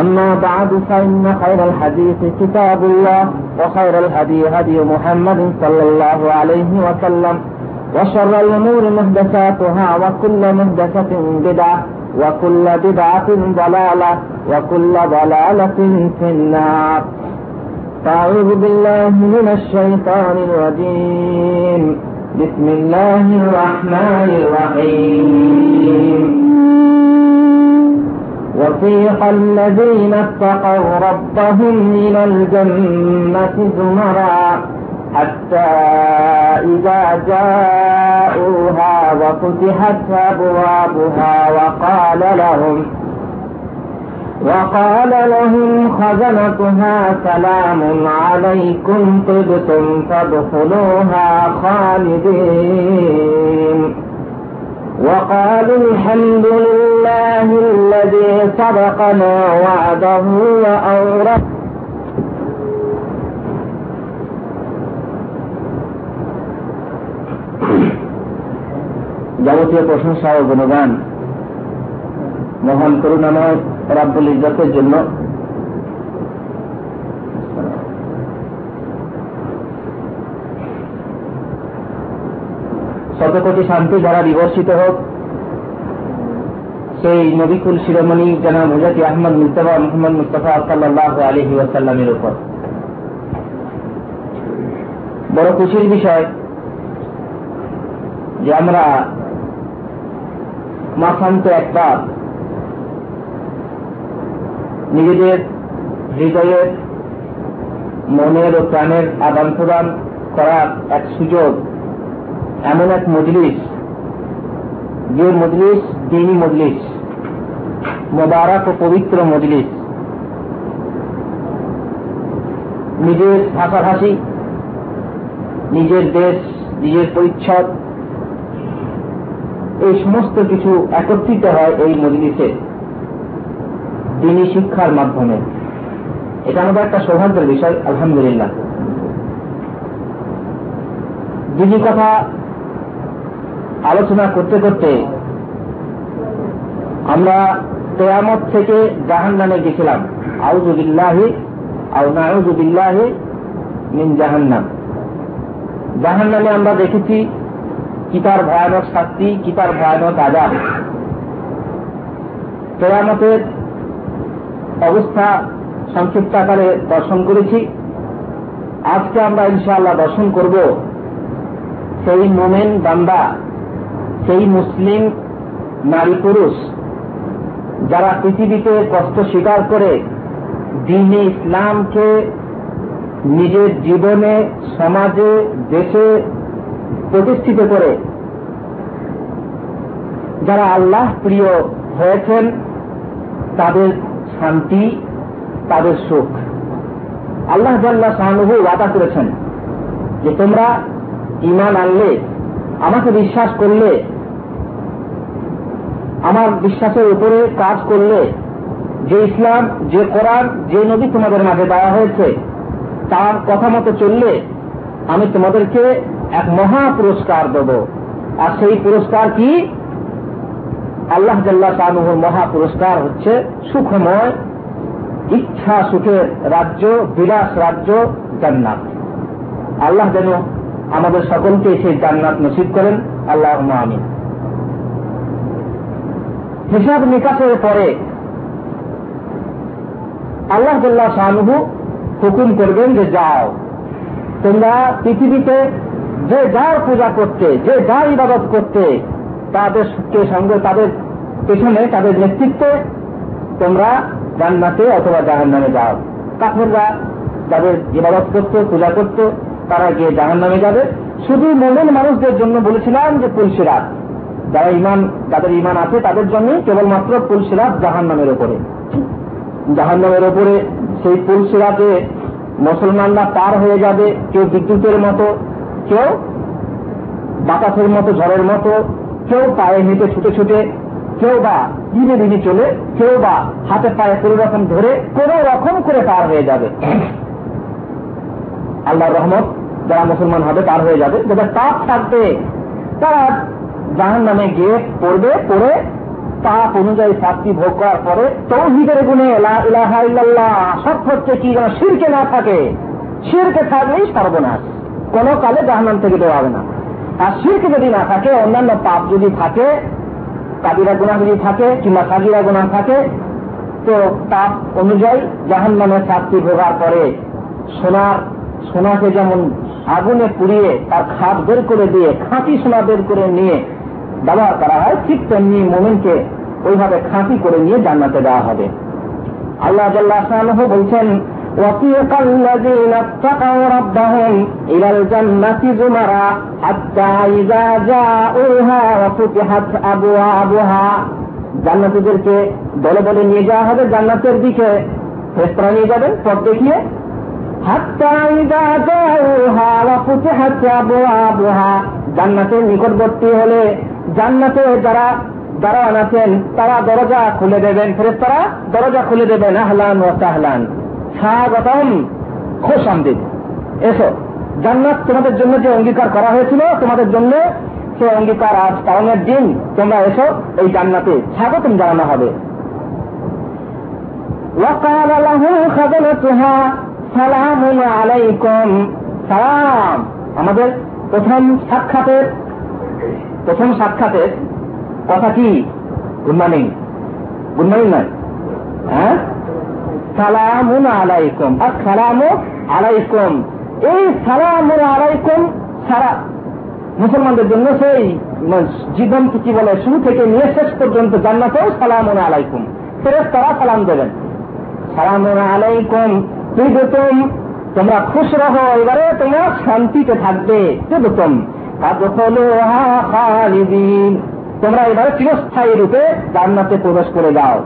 أما بعد فإن خير الحديث كتاب الله وخير الهدي هدي محمد صلى الله عليه وسلم وشر الأمور محدثاتها وكل محدثة بدعة وكل بدعة ضلالة وكل ضلالة في النار. فأعوذ بالله من الشيطان الرجيم. بسم الله الرحمن الرحيم. وسيق الذين اتقوا ربهم إلى الجنة زمرا حتى إذا جاءوها وفتحت أبوابها وقال لهم وقال لهم خزنتها سلام عليكم طبتم فادخلوها خالدين. وقالوا الحمد لله الذي صدقنا وعده وأورث যাবতীয় প্রশংসা ও গুণগান মহান করুণাময় রাব্বুল ইজ্জতের জন্য শত কোটি শান্তি দ্বারা বিবর্ষিত হোক। সেই নবিকুল শিরোমণি জানা মুজাতি আহমদ মুস্তফা মোহাম্মদ মুস্তফা সাল্লাহ আলহি ওয়াসাল্লামের উপর। বড় খুশির বিষয় যে আমরা মাসান্ত একবার নিজেদের হৃদয়ের, মনের ও প্রাণের আদান প্রদান করার এক সুযোগ এমন এক মজলিস, যে মজলিস, দিনী মজলিস, মোবারক ও পবিত্র মজলিস। নিজের ভাষাভাষী, নিজের দেশ, নিজের পরিচ্ছদ, এই সমস্ত কিছু একত্রিত হয় এই মজলিসে, দিনী শিক্ষার মাধ্যমে। এটা আমাদের একটা সৌভাগ্যের বিষয়, আলহামদুলিল্লাহ। দিনী কথা আলোচনা করতে করতে আমরা তেয়ামত থেকে জাহান নামে গেছিলাম আউজুবিল্লাহি আউ নাউজুবিল্লাহি মিন জাহান্নাম। জাহান নামে আমরা দেখেছি কি তার ভয়ানক শাস্তি, কি তার ভয়ানক আজাদ তেয়ামতের অবস্থা সংক্ষিপ্ত আকারে দর্শন করেছি। আজকে আমরা ইনশাআল্লাহ দর্শন করব সেই মোমেন বান্দা সেই মুসলিম নারী পুরুষ যারা পৃথিবীতে কষ্ট স্বীকার করে দিনে ইসলামকে নিজের জীবনে, সমাজে, দেশে প্রতিষ্ঠিত করে যারা আল্লাহ প্রিয় হয়েছেন, তাদের শান্তি, তাদের সুখ। আল্লাহ জাল্লা শাহানুভু ওয়াদা করেছেন যে তোমরা ইমান আনলে, আমাকে বিশ্বাস করলে আমার বিশ্বাসের উপরে কাজ করলে যে ইসলাম, যে কোরআন, যে নবী তোমাদের মাঝে দেওয়া হয়েছে, তার কথা মতো চললে আমি তোমাদেরকে এক মহা পুরস্কার দেব। আর সেই পুরস্কার কি? আল্লাহ জাল্লা শাহনুহুর মহা পুরস্কার হচ্ছে সুখময়, ইচ্ছা সুখের রাজ্য, বিলাস রাজ্য, জান্নাত। আল্লাহ যেন আমাদের সকলকে সেই জান্নাত নসিব করেন। আল্লাহ আমিন। হিসাব নিকাশের পরে আল্লাহ জাল্লাহ শাহনুহু হুকুম করবেন যে যাও। তোমরা পৃথিবীতে যে যার পূজা করতে, যে যার ইবাদত করতে, তাদেরকে সঙ্গে, তাদের পেছনে তাদের নেতৃত্বে তোমরা জান্নাতে অথবা জাহান নামে যাও। কাফেররা যাদের ইবাদত করতো, পূজা করতো, তারা গিয়ে জাহান নামে যাবে। শুধু মোমেন মানুষদের জন্য বলেছিলাম যে পুলসিরাত যারা ইমান যাদের ইমান আছে, তাদের জন্য কেবলমাত্র পুলসিরাত জাহান নামের ওপরে জাহান্নামের ওপরে সেই পুলসিরাকে মুসলমানরা পার হয়ে যাবে, কেউ বিদ্যুতের মতো, কেউ বাতাসের মতো, ঝড়ের মতো, কেউ পায়ে হেঁটে ছুটে ছুটে, কেউ বা ধীরে ধীরে চলে, কেউ বা হাতে পায়ে কোনো রকম ধরে, কোন রকম করে পার হয়ে যাবে। আল্লাহ রহমত, যারা মুসলমান হবে, পার হয়ে যাবে। যাদের পাপ থাকবে, তারা জাহান নামে গিয়ে পড়বে, পড়ে পাপ অনুযায়ী শাস্তি ভোগ করার পরে তৌহিদের গুণে সব হচ্ছে কি যেন শিরকে না থাকে। শিরকে থাকলেই সর্বনাশ। কোন কালে জাহান্নাম থেকে দেওয়া হবে না। আর শিরকে যদি না থাকে, অন্যান্য পাপ যদি থাকে কাবিরা গুণা যদি থাকে, কিংবা কাবিরা গুণা থাকে, তো পাপ অনুযায়ী জাহান নামের শাস্তি ভোগার পরে সোনার, সোনাকে যেমন আগুনে পুড়িয়ে তার খাপ বের করে দিয়ে, খাঁটি সোনা বের করে নিয়ে ব্যবহার করা হয় ঠিক তেমনি মোমিনকে ওইভাবে খাঁটি করে নিয়ে জান্নাতে দেওয়া হবে আল্লাহ জাল্লাহ বলছেন وسيق الذين اتقوا ربهم إلى الجنة زمرا حتى إذا جاءوها وفتحت أبوابها জান্নাতিদেরকে দলে দলে নিয়ে যাওয়া হবে জান্নাতের দিকে ফেস্তরা নিয়ে যাবেন পথ দেখিয়ে জান্নাতের নিকটবর্তী হলে জান্নাতে যারা দাঁড়ান আছেন তারা দরজা খুলে দেবেন ফেরেস্তারা দরজা খুলে দেবেন আহলান ও সাহলান স্বাগতম খোশ আমদিদ এসো জান্নাত তোমাদের জন্য যে অঙ্গীকার করা হয়েছিল তোমাদের জন্য সে অঙ্গীকার আজ পালনের দিন তোমরা এসো এই জান্নাতে স্বাগতম জানানো হবে وقال له خزنتها সালাম আলাইকুম। সালাম। আমাদের প্রথম সাক্ষাতের প্রথম সাক্ষাতের কথা কি? Good morning. গুড মর্নিং নয় হ্যাঁ? সালাম আলাইকুম। আর সালাম আলাইকুম। এই সালাম আলাইকুম সারা মুসলমানদের জন্য সেই জীবন কি বলে, শুরু থেকে নিয়ে শেষ পর্যন্ত জান্নাতেও সালাম আলাইকুম। ফেরত তারা সালাম দেবেন। সালাম আলাইকুম। তুম তোমরা খুশ রহো এবারে তোমরা শান্তিতে থাকবে তুম তোমরা এবারে চিরস্থায়ী রূপে জান্নাতে প্রবেশ করে যাও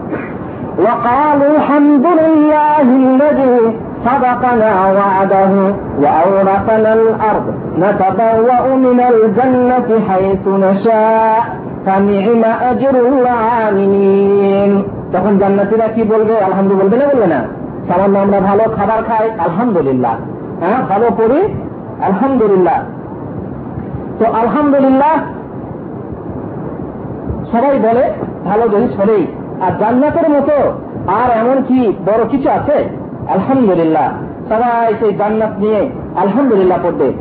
وقالوا الحمد لله الذي صدقنا وعده وأورثنا الأرض نتبوأ من الجنة حيث نشاء فنعم أجر العاملين তখন জান্নাতিরা কি বলবে আলহামদুলিল্লাহ বলবে না বলবে না সামান্য আমরা ভালো খাবার খাই, আলহামদুলিল্লাহ। হ্যাঁ ভালো পড়ি, আলহামদুলিল্লাহ। তো আলহামদুলিল্লাহ, সবাই বলে, ভালো জিনিস হলেই আর জান্নাতের মতো আর এমন কি বড় কিছু আছে? আলহামদুলিল্লাহ। সবাই সেই জান্নাত নিয়ে আলহামদুলিল্লাহ পড়বে।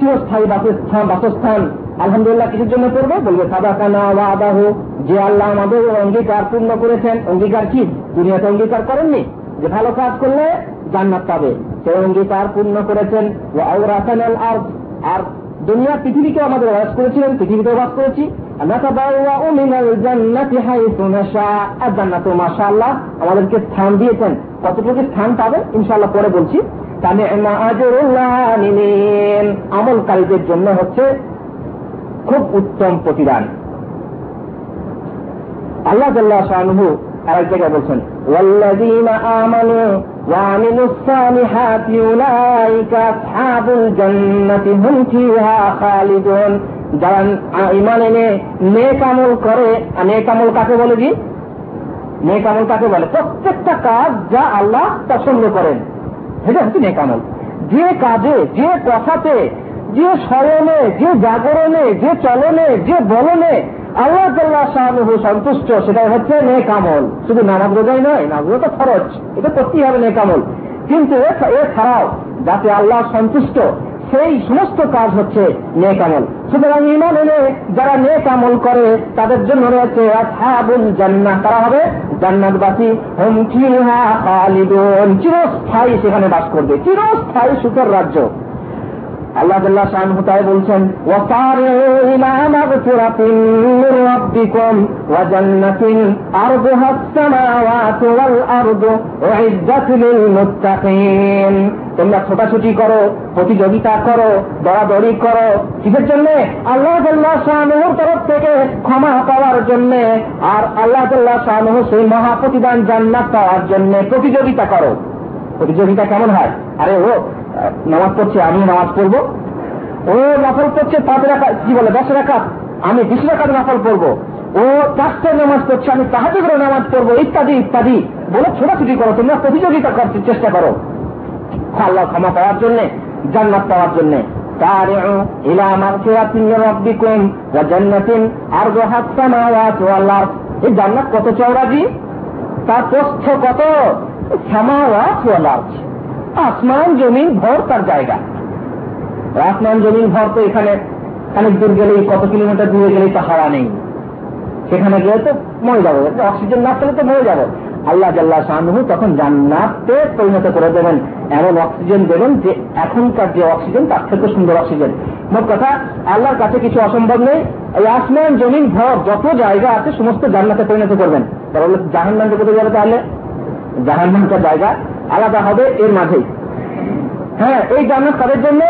চিরস্থায়ী বাসস্থান বাসস্থান। আলহামদুলিল্লাহ কিছুর জন্য করবে বলবে সাদা কানা বা আদাহ যে আল্লাহ আমাদের অঙ্গীকার পূর্ণ করেছেন। অঙ্গীকার কি? দুনিয়াতে অঙ্গীকার করেননি? যে ভালো কাজ করলে জান্নাত পাবে। সেই অঙ্গীকার পূর্ণ করেছেন আর আর দুনিয়া পৃথিবীকে আমাদের বাস করেছিলেন, পৃথিবীতে বাস করেছি। আমাদেরকে স্থান দিয়েছেন। কতটুকু স্থান পাবেন? ইনশাল্লাহ পরে বলছি। আমলকারীদের জন্য হচ্ছে খুব উত্তম প্রতিদান। আল্লাহ বলছেন যারা ইমান এনে করে কাকে বলে কাকে বলে? প্রত্যেকটা কাজ যা আল্লাহ পছন্দ করেন, সেটা হচ্ছে নেকামল যে কাজে, যে কথাতে যে স্মরণে, যে জাগরণে, যে চলনে, যে বলনে আল্লাহ তাল্লাহ শাহু সন্তুষ্ট, সেটাই হচ্ছে নেক আমল। শুধু নামাজ রোজাই নয় নামাজ তো খরচ এটা করতেই হবে নেক আমল। কিন্তু এছাড়াও যাতে আল্লাহ সন্তুষ্ট, সেই সমস্ত কাজ হচ্ছে নেক আমল। সুতরাং ইমান এনে যারা নেক আমল করে, তাদের জন্য রয়েছে জান্নাত তারা হবে জান্নাতবাসী। হোম খালিদুন। চিরস্থায়ী সেখানে বাস করবে। চিরস্থায়ী সুখের রাজ্য। আল্লাহ আল্লাহ শাহ হুতায় বলছেন তোমরা ছোটাছুটি করো, প্রতিযোগিতা করো, দরাদরি করো। কিসের জন্য? আল্লাহ আল্লাহ শাহনুর তরফ থেকে ক্ষমা পাওয়ার জন্য। আর আল্লাহ আল্লাহ শাহনুহ সেই মহাপ্রতিদান জান্নাত পাওয়ার জন্য প্রতিযোগিতা করো। প্রতিযোগিতা কেমন হয়? আরে ও নামাজ পড়ছে আমি নামাজ পড়বো ও নফল পড়ছে পাঁচ রাখা কি বলে দশ রাখা আমি বিশ রাখাত নফল পড়বো ও চারটে নামাজ পড়ছে আমি তাহাতে করে নামাজ পড়বো ইত্যাদি ইত্যাদি বলে ছোটাছুটি করো তোমরা প্রতিযোগিতা করতে চেষ্টা করো আল্লাহ ক্ষমা পাওয়ার জন্য জান্নাত পাওয়ার জন্য سارعوا إلى مغفرة من ربكم وجنة عرضها السماوات والأرض এই জান্নাত কত চৌরাজি তার প্রস্থ কত সামাওয়াত ওয়াল আরজ আসমান, জমিন, ভর তার জায়গা। আসমান, জমিন, ভর তো এখানে খানিক দূর গেলেই, কত কিলোমিটার দূরে গেলেই তো হাওয়া নেই। সেখানে গেলে তো মরে যাব। অক্সিজেন না পেলে তো মরে যাব। আল্লাহ জাল্লাহ শাহু তখন জান্নাতে পরিণত করে দেবেন। এমন অক্সিজেন দেবেন যে এখনকার যে অক্সিজেন, তার থেকে সুন্দর অক্সিজেন। মোট কথা, আল্লাহর কাছে কিছু অসম্ভব নেই। এই আসমান, জমিন, ভর, যত জায়গা আছে, সমস্ত জান্নাতে পরিণত করবেন। তাহলে জাহান নামটা কোথায় যাবে তাহলে। জাহান নামটা জায়গা আলাদা হবে এর মাঝেই। হ্যাঁ এই জান্নাত তাদের জন্য?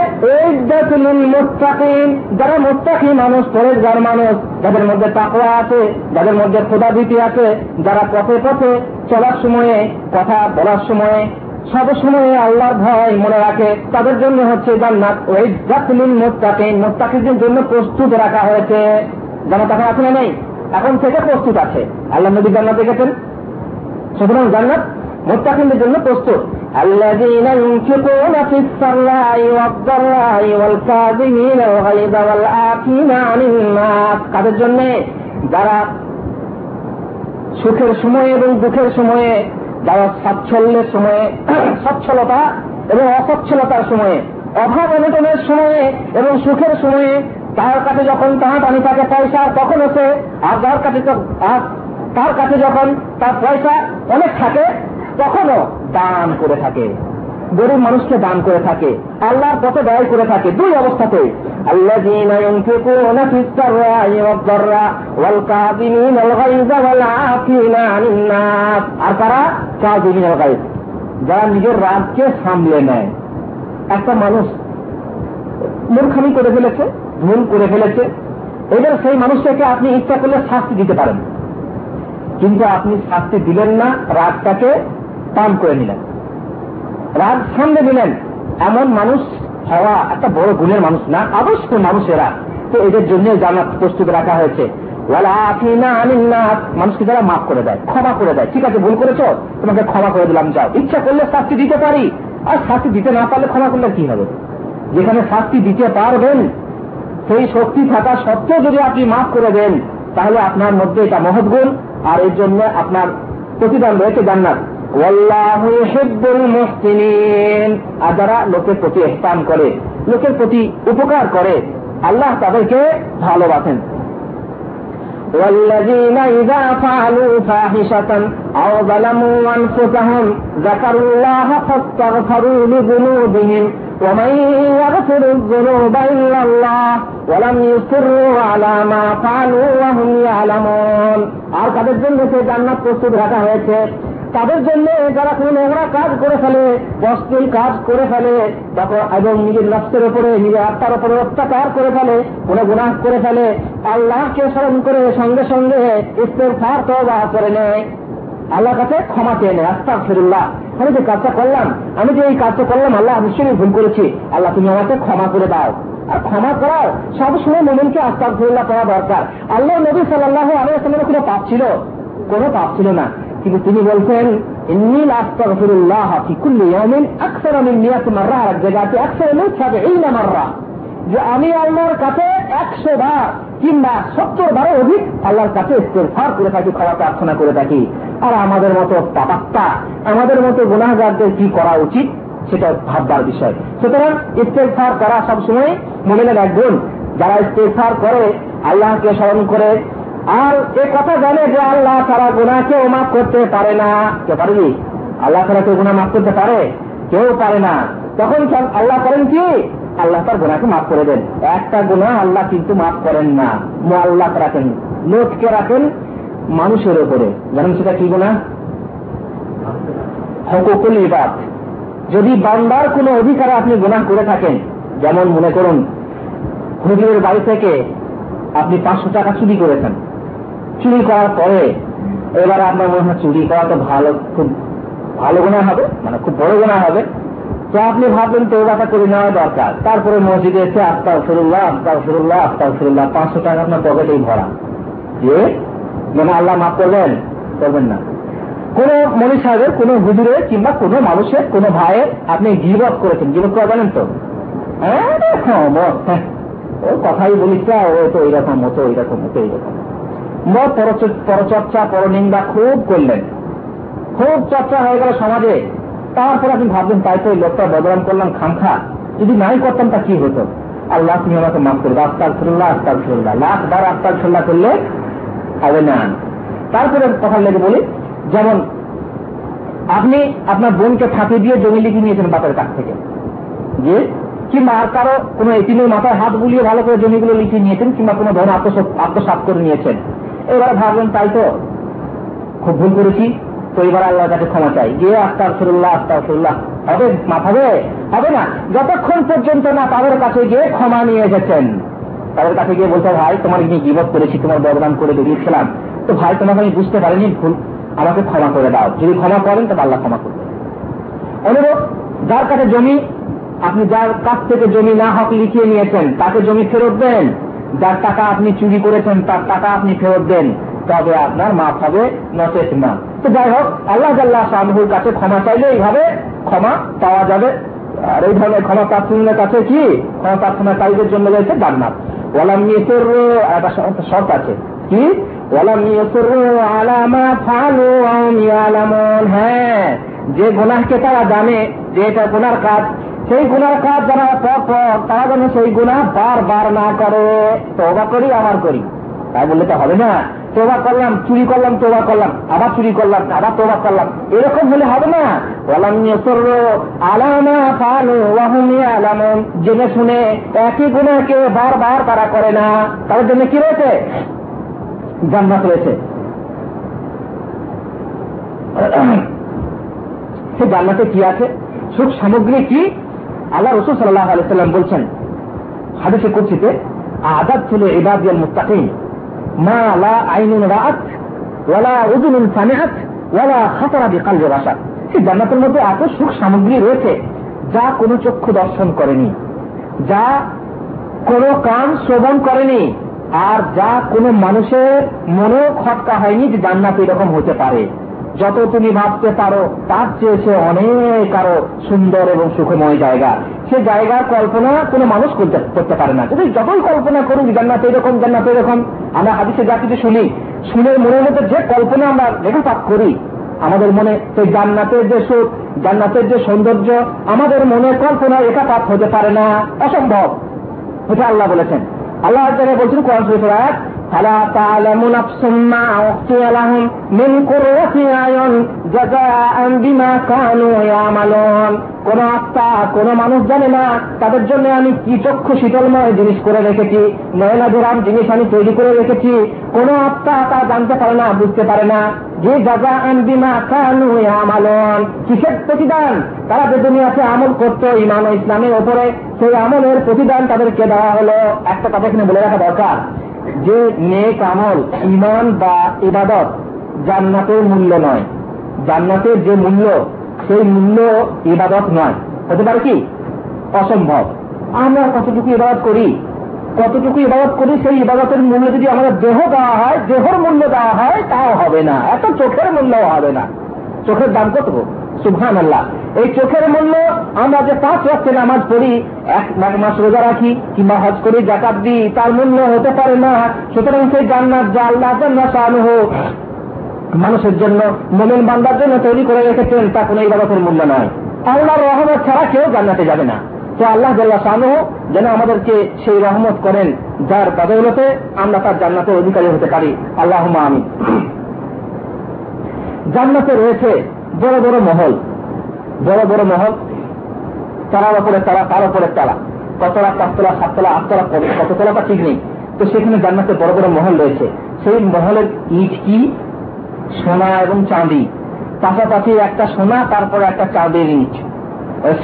মোত্তাকিন। যারা মোত্তাকি মানুষ, পরেশগার মানুষ, যাদের মধ্যে তাকওয়া আছে, যাদের মধ্যে খোদাভীতি আছে, যারা পথে পথে চলার সময়ে, কথা বলার সময়ে, সব সময়ে আল্লাহর ভয় মনে রাখে, তাদের জন্য হচ্ছে জান্নাত। ওই জাতলিন মোত্তাকিন মোত্তাকিদের জন্য প্রস্তুত রাখা হয়েছে। জান্নাত এখন আছে না নেই? এখন থেকে প্রস্তুত আছে। আল্লাহ নবী জান্নাত দেখেছেন? সুতরাং জান্নাত মোত্তাকিনদের জন্য প্রস্তুত الذين ينفقون في السراء والضراء والكاظمين الغيظ والعافين عن الناس কাদের জন্য যারা সুখের সময়ে এবং দুঃখের সময়ে যারা সাচ্ছল্যের সময়ে সচ্ছলতা এবং অসচ্ছলতার সময়ে অভাব অনটনের সময়ে এবং সুখের সময়ে তার কাছে যখন তাহার পানি থাকে পয়সা তখন হচ্ছে আর যার কাছে তার কাছে যখন তার পয়সা অনেক থাকে কখনো দান করে থাকে। গরিব মানুষকে দান করে থাকে। আল্লাহর পথে ব্যয় করে থাকে। দুই অবস্থাতে আর তারা যারা নিজের রাজকে সামলে নেয়। একটা মানুষ মূর্খামি করে ফেলেছে, ভুল করে ফেলেছে। এবার সেই মানুষটাকে আপনি ইচ্ছা করলে শাস্তি দিতে পারেন। কিন্তু আপনি শাস্তি দিলেন না রাজটাকে পান করে নিলেন। রাগ সামনে দিলেন, এমন মানুষ হওয়া একটা বড় গুণের মানুষ না, আদর্শ মানুষেরা তো এদের জন্য জানা প্রস্তুত রাখা হয়েছে। মানুষকে যারা মাফ করে দেয়, ক্ষমা করে দেয়। ঠিক আছে, ভুল করেছ? তোমাকে ক্ষমা করে দিলাম, যাও। ইচ্ছা করলে শাস্তি দিতে পারি, আর শাস্তি দিতে না পারলে ক্ষমা করলে কি হবে? যেখানে শাস্তি দিতে পারবেন, সেই শক্তি থাকা সত্ত্বেও যদি আপনি মাফ করে দেন, তাহলে আপনার মধ্যে এটা মহৎ গুণ, আর এর জন্য আপনার প্রতিদান রয়েছে জান্নাত। আর যারা লোকের প্রতি স্থান করে লোকের প্রতি উপকার করে আল্লাহ তাদেরকে ভালোবাসেন والذين إذا فعلوا فاحشة أو ظلموا أنفسهم ذكروا الله فاستغفروا لذنوبهم ومن يغفر الذنوب إلا الله ولم يصروا على ما فعلوا وهم يعلمون আর তাদের জন্য সে জান্নাত প্রস্তুত রাখা হয়েছে তাদের জন্য যারা কোন নোংরা কাজ করে ফেলে অশ্লীল কাজ করে ফেলে তখন এবং নিজের নষ্টের উপরে, নিজের আত্মার উপরে অত্যাচার করে ফেলে, কোন গুণাহ করে ফেলে, আল্লাহকে স্মরণ করে সঙ্গে সঙ্গে ইস্তের ফার তো করে নেয়। আল্লাহ কাছে ক্ষমা চেয়ে নেয়। আস্তা ফিরুল্লাহ আমি যে কাজটা করলাম, আমি যে এই কাজটা করলাম, আল্লাহ নিশ্চয়ই ভুল করেছি। আল্লাহ, তুমি আমাকে ক্ষমা করে দাও। আর ক্ষমা করার সবসময় মোমিনকে আস্তাক ফিরুল্লাহ করা দরকার। আল্লাহ নবী সাল্লাহ আলাইসলামের কোনো পাপ ছিল? কোনো পাপ ছিল না। কিন্তু তিনি বলছেন জায়গাতে যে আমি আল্লাহর কাছে একশো বার কিংবা অধিক আল্লাহর কাছে করে থাকি প্রার্থনা করে থাকি। আর আমাদের মতো পাপাত্তা আমাদের মতো গুণাগারদের কি করা উচিত, সেটা ভাববার বিষয়। সুতরাং ইস্তেফার করা সবসময় মমিনের এক গুণ যারা ইস্তেফার করে, আল্লাহকে স্মরণ করে আর এ কথা জানে যে আল্লাহ তারা গুণা কেউ মাফ করতে পারে না। কে? পারবি আল্লাহ তারা কেউ গুণা মাফ করতে পারে? কেউ পারে না। তখন আল্লাহ করেন কি? আল্লাহ তার গোনাকে মাফ করে দেন। একটা গোনা আল্লাহ কিন্তু মাফ করেন না। আল্লাহ রাখেন। লোককে রাখেন মানুষের ওপরে জানেন সেটা কি গুণা হকুকুল ইবাদ। যদি বান্দার কোন অধিকারে আপনি গোনা করে থাকেন, যেমন মনে করুন, হুজুরের বাড়ি থেকে আপনি পাঁচশো টাকা চুরি করেছেন। চুরি করার পরে এবার আপনার মনে হয় চুরি করা তো ভালো খুব ভালো গোনা হবে মানে খুব বড় গোনা হবে। তো আপনি ভাবলেন তো ওটা করে নেওয়া দরকার। তারপরে মসজিদে এসে আস্তাও ফিরুল্লাহ আস্তাও ফিরুল্লাহ আস্তাও ফিরুল্লাহ পাঁচশো টাকা আপনার পকেটেই ভরা। যে মানে আল্লাহ মাফ করবেন? করবেন না। কোন মনি সাহেবের কোন হুজুরে কিংবা কোন মানুষের কোন ভাইয়ের আপনি গিবত করেছেন। গিবত করে জানেন তো? হ্যাঁ, হ্যাঁ ওই কথাই বলিস ও তো এইরকম মতো এইরকম মতো এইরকম। পরচর্চা, পরনিন্দা খুব করলেন। খুব চর্চা হয়ে গেল সমাজে। তারপর আপনি ভাবলেন, তাই তো লোকটা বদলাম করলাম খামখা যদি নাই করতাম তা কি হতো? আল্লাহ, তুমি আমাকে মাফ করবে আস্তাল ফিরুল্লাহ আস্তাল ফিরুল্লাহ লাখ বার আস্তাল ফিরুল্লাহ করলে হবে না। তারপরে কথা লেগে বলি, যেমন আপনি আপনার বোনকে ফাঁকি দিয়ে জমি লিখে নিয়েছেন বাপের কাছ থেকে। যে, কিংবা আর কারও কোনো এটিমের মাথায় হাত বুলিয়ে ভালো করে জমিগুলো লিখে নিয়েছেন, কিংবা কোনো ধরনের আত্মসাত করে নিয়েছেন। এবার ভাবলেন তাই তো খুব ভুল করেছি। তো এবার আল্লাহ কাছে ক্ষমা চাই। যে আস্তার ফিরুল্লাহ আস্তার ফিরুল্লাহ হবে? মাথাবে হবে না। যতক্ষণ পর্যন্ত না তাদের কাছে গিয়ে ক্ষমা নিয়ে এসেছেন, তাদের কাছে গিয়ে বলতে ভাই, তোমার কি গিবত করেছি, তোমার বদনাম করে বেরিয়েছিলাম তো ভাই, তোমাকে আমি বুঝতে পারিনি, ভুল। আমাকে ক্ষমা করে দাও। যদি ক্ষমা করেন, তবে আল্লাহ ক্ষমা করবে অনুরোধ, যার কাছে জমি, আপনি যার কাছ থেকে জমি না হক লিখিয়ে নিয়েছেন, তাকে জমি ফেরত দেন। যার টাকা আপনি চুরি করেছেন, তার টাকা আপনি ফেরত দেন, তবে আপনার মাফ হবে নচেত না তো যাই হোক, আল্লাহ জাল্লাহ শাহুর কাছে ক্ষমা চাইলে এইভাবে ক্ষমা পাওয়া যাবে। আর এই ধরনের ক্ষমা প্রার্থনের কাছে কি? ক্ষমা প্রার্থনাকারীদের জন্য রয়েছে জান্নাত। ওয়ালাম মিসর একটা শর্ত আছে। কি? ওয়ালাম মিসর আলামা ফালু ইয়ালামুন হ্যাঁ যে গুনাহকে তারা জানে, যে এটা গুনার কাজ সেই গুণার কাজ যারা পর পর, তারা যেন সেই গুণা বার না করে তোবা করি, আবার করি। তাই বললে তো হবে না। তোবা করলাম, চুরি করলাম তোবা করলাম, আবার চুরি করলাম, আবার তোবা করলাম। এরকম হলে হবে না। আলামা ফালু আলামন জেনে শুনে একই গুণাকে বারবার তারা করে না। তাদের জন্য কি রয়েছে? জান্নাত রয়েছে। সে জান্নাতে কি আছে? সুখ সামগ্রী কি? আল্লাহ রসুল সাল্লাহ আলাইসাল্লাম বলছেন, হাদিসে করছিতে আজাদ ছিল ইবাদিয়াল মুস্তাকিম মা লা আইনুন রাত ওয়ালা উজুনুন সামিহাত ওয়ালা খাতারা বিকালবে বাসা সেই জান্নাতের মধ্যে এত সুখ সামগ্রী রয়েছে, যা কোনো চক্ষু দর্শন করেনি, যা কোনো কান শ্রবণ করেনি, আর যা কোনো মানুষের মনেও খটকা হয়নি যে জান্নাত এরকম হতে পারে। যত তুমি ভাবতে পারো, তার চেয়ে সে অনেক আরও সুন্দর এবং সুখময় জায়গা। সে জায়গার কল্পনা কোনো মানুষ করতে পারে না। যদি যতই কল্পনা করুক, জান্নাত এরকম জান্নাত এরকম, আমরা হাদিসে যা কিছু শুনি, শুনে মনের মধ্যে যে কল্পনা আমরা রেখাপাত করি, আমাদের মনে সেই জান্নাতের যে সুখ, জান্নাতের যে সৌন্দর্য, আমাদের মনে কল্পনা একাপাত হতে পারে না। অসম্ভব। এটা আল্লাহ বলেছেন। আল্লাহ বলছেন, কোরআন শরীফের فلا تعلم نفس ما أخفي لهم من قرة أعين جزاء بما كانوا يعملون কোন আত্মা কোন মানুষ জানে না তাদের জন্য আমি কি চক্ষু শীতলময় জিনিস করে রেখেছি নয়নাধুরাম জিনিস আমি তৈরি করে রেখেছি কোন আত্মা তা জানতে পারে না বুঝতে পারে না যে জাজা আনবিমা কানু আমালন কিসের প্রতিদান তারা যে দুনিয়াতে আমল করতো ইমান ও ইসলামের ওপরে সেই আমলের প্রতিদান তাদেরকে দেওয়া হলো একটা কথা এখানে বলে রাখা দরকার যে নেক আমল ইমান বা ইবাদত জান্নাতের মূল্য নয়। জান্নাতের যে মূল্য, সেই মূল্য ইবাদত নয়। হতে পারে কি? অসম্ভব। আমরা কতটুকু ইবাদত করি? কতটুকু ইবাদত করি? সেই ইবাদতের মূল্য যদি আমাদের দেহ দেওয়া হয়, দেহর মূল্য দেওয়া হয়, তাও হবে না। এত চোখের মূল্য হবে না। চোখের দাম কত সুভান আল্লাহ এই চোখের মূল্য আমরা যে পাঁচ রাত্রে নামাজ পড়ি, এক মাস রোজা রাখি কিংবা হজ করি জাকাত দিই, তার মূল্য হতে পারে না। সুতরাং সেই জান্নাত যা আল্লাহ জান্নাত হোক, মানুষের জন্য, মোমেন বান্দার জন্য তৈরি করে রেখেছেন, তা কোনো ইবাদতের মূল্য নয়। আল্লাহর রহমত ছাড়া কেউ জান্নাতে যাবে না। তো আল্লাহ জাল্লাহ শাহ যেন আমাদেরকে সেই রহমত করেন, যার বদৌলতে আমরা তার জান্নাতের অধিকারী হতে পারি। আল্লাহ আমি জান্নাতে রয়েছে বড় বড় মহল, বড় বড় মহল, তারার ওপরে তারা, তার ওপরে তারা। কতলা পাঁচতলা, সাততলা, আটতলা কততলা তা ঠিক নেই। তো সেখানে জান্নাতে বড় বড় মহল রয়েছে। সেই মহলের ইট কি? সোনা এবং চাঁদি। পাশাপাশি একটা সোনা, তারপরে একটা চাঁদের ইট।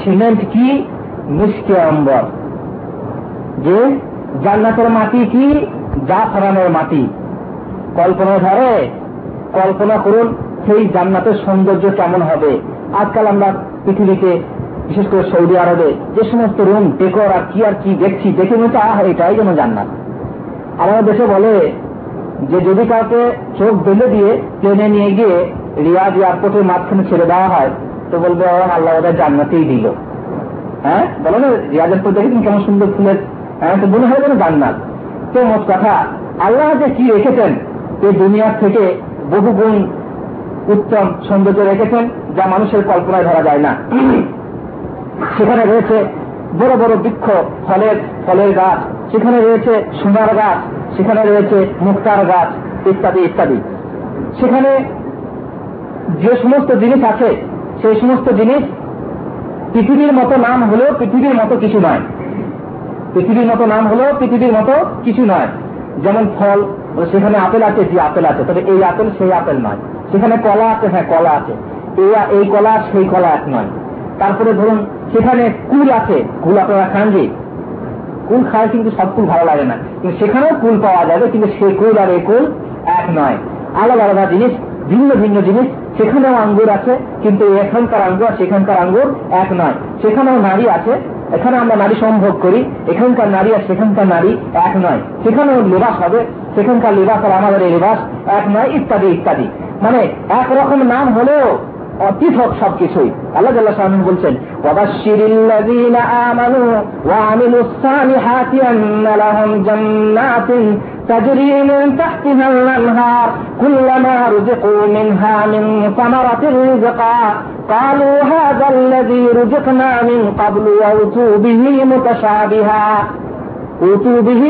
সিমেন্ট কি? মিষ্টি অম্বর যে জান্নাতের মাটি কি? যা ফরানোর মাটি। কল্পনা ধরে কল্পনা করুন সেই জান্নাতের সৌন্দর্য কেমন হবে? আজকাল আমরা পৃথিবীতে, বিশেষ করে সৌদি আরবে, যে সমস্ত রুম ডেকর আর কি আর কি দেখছি, দেখে মনে আহ, এটাই যেন জান্নাত। আমাদের দেশে বলে যে যদি কাউকে চোখ বেঁধে দিয়ে প্লেনে নিয়ে গিয়ে রিয়াজ এয়ারপোর্টের মাঝখানে ছেড়ে দেওয়া হয়, তো বলবে আল্লাহ ওদের জান্নাতেই দিল। হ্যাঁ? বলো না রিয়াজ এয়ারপোর্ট দেখেছেন কেমন সুন্দর ফুলের হ্যাঁ তো মনে হয় যেন জান্নাত। তো মোট কথা, আল্লাহ যে কি রেখেছেন, এই দুনিয়ার থেকে বহু গুণ উত্তম সৌন্দর্য রেখেছেন যা মানুষের কল্পনায় ধরা যায় না। সেখানে রয়েছে বড় বড় বৃক্ষ, ফলের ফলের গাছ, সেখানে রয়েছে সোনার গাছ, সেখানে রয়েছে মুক্তার গাছ, ইত্যাদি ইত্যাদি। সেখানে যে সমস্ত জিনিস আছে, সেই সমস্ত জিনিস পৃথিবীর মতো নাম হলেও পৃথিবীর মতো কিছু নয়। পৃথিবীর মতো নাম হলেও পৃথিবীর মতো কিছু নয়। যেমন ফল, সেখানে আপেল আছে, যে আপেল আছে, তবে এই আপেল সেই আপেল নয়। সেখানে কলা আছে হ্যাঁ কলা আছে। এই কলা, সেই কলা এক নয়। তারপরে ধরুন, সেখানে কুল আছে, কুল আপনারা খান যে কুল খায় কিন্তু সব কুল ভালো লাগে না। কিন্তু সেখানেও কুল পাওয়া যাবে, কিন্তু সে কুল আর এই কুল এক নয়। আলাদা আলাদা জিনিস, ভিন্ন ভিন্ন জিনিস, সেখানেও আঙ্গুর আছে, কিন্তু এখানকার আঙ্গুর সেখানকার আঙ্গুর এক নয়। সেখানেও নারী আছে এখানে আমরা নারী সম্ভব করি, এখানকার নারী আর সেখানকার নারী এক নয়। সেখানেও লেবাস হবে, সেখানকার লেবাস আর আমাদের এই লেবাস এক নয়, ইত্যাদি ইত্যাদি। মানে একরকম নাম হলেও পৃথক সবকিছুই। আল্লাহ বলছেন تجري من تحتها الأنهار كلما رزقوا منها من ثمرة رزقا قالوا هذا الذي رزقنا من قبل وأتوا به متشابها أتوا به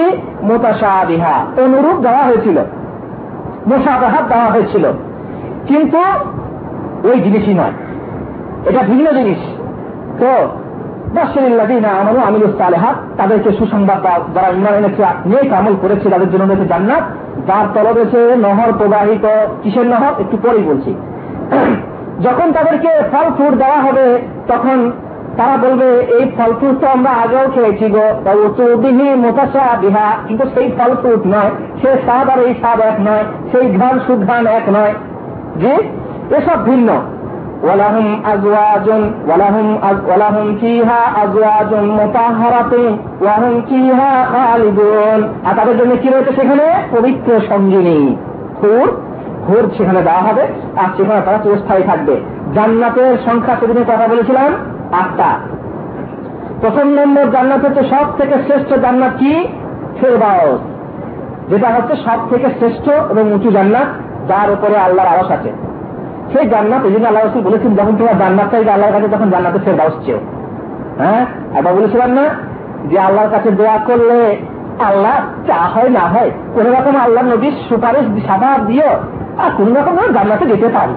متشابها অনুরূপ দেওয়া হয়েছিল মোশাবাহাত দেওয়া হয়েছিল কিন্তু ওই জিনিসই নয় এটা ভিন্ন জিনিস তো আমারও আমিলুস সালেহাত তাদেরকে সুসংবাদ যারা ইমান আমল করেছে, তাদের জন্য রয়েছে জান্নাত। যার নহর, প্রবাহিত কিসের নহর? একটু পরেই বলছি। যখন তাদেরকে ফল দেওয়া হবে, তখন তারা বলবে, এই ফল ফ্রুট তো আমরা আগেও খেয়েছি গো। উচুবিহি মোতাসা বিহা। কিন্তু সেই ফল ফ্রুট নয়, সে স্বাদ আর এই স্বাদ এক নয়, সেই ঘ্রাণ সুঘ্রাণ এক নয়। যে এসব ভিন্ন। আজওয়াজুন, ওয়ালাহুম ওয়ালাহুম ফিহা আজওয়াজুন মুতাহহারাতুন ওয়াহুম ফিহা খালিদুন। আর তাদের জন্য কি রয়েছে সেখানে? পবিত্র সঙ্গিনী। হুর হুর সেখানে দেওয়া হবে, আর সেখানে তারা চিরস্থায়ী থাকবে। জান্নাতের সংখ্যা সেদিনে কথা বলেছিলাম, আটটা। প্রথম নম্বর জান্নাত হচ্ছে সব থেকে শ্রেষ্ঠ জান্নাত কি? ফেরবাউস যেটা হচ্ছে সব থেকে শ্রেষ্ঠ এবং উঁচু জান্নাত, যার উপরে আল্লাহর আওয়াজ আছে। সেই জান্নাত এই জন্য আল্লাহ রসুল বলেছেন, যখন তোমার জান্নাত চাইবে আল্লাহর কাছে তখন জান্নাতের ফের দাওস চেয়েও। হ্যাঁ? একবার বলেছিলাম না যে আল্লাহর কাছে দোয়া করলে আল্লাহ চা হয় না হয়, কোন রকম আল্লাহ নদীর সুপারিশ সাফা দিও, আর কোন রকম জান্নাতে যেতে পারি।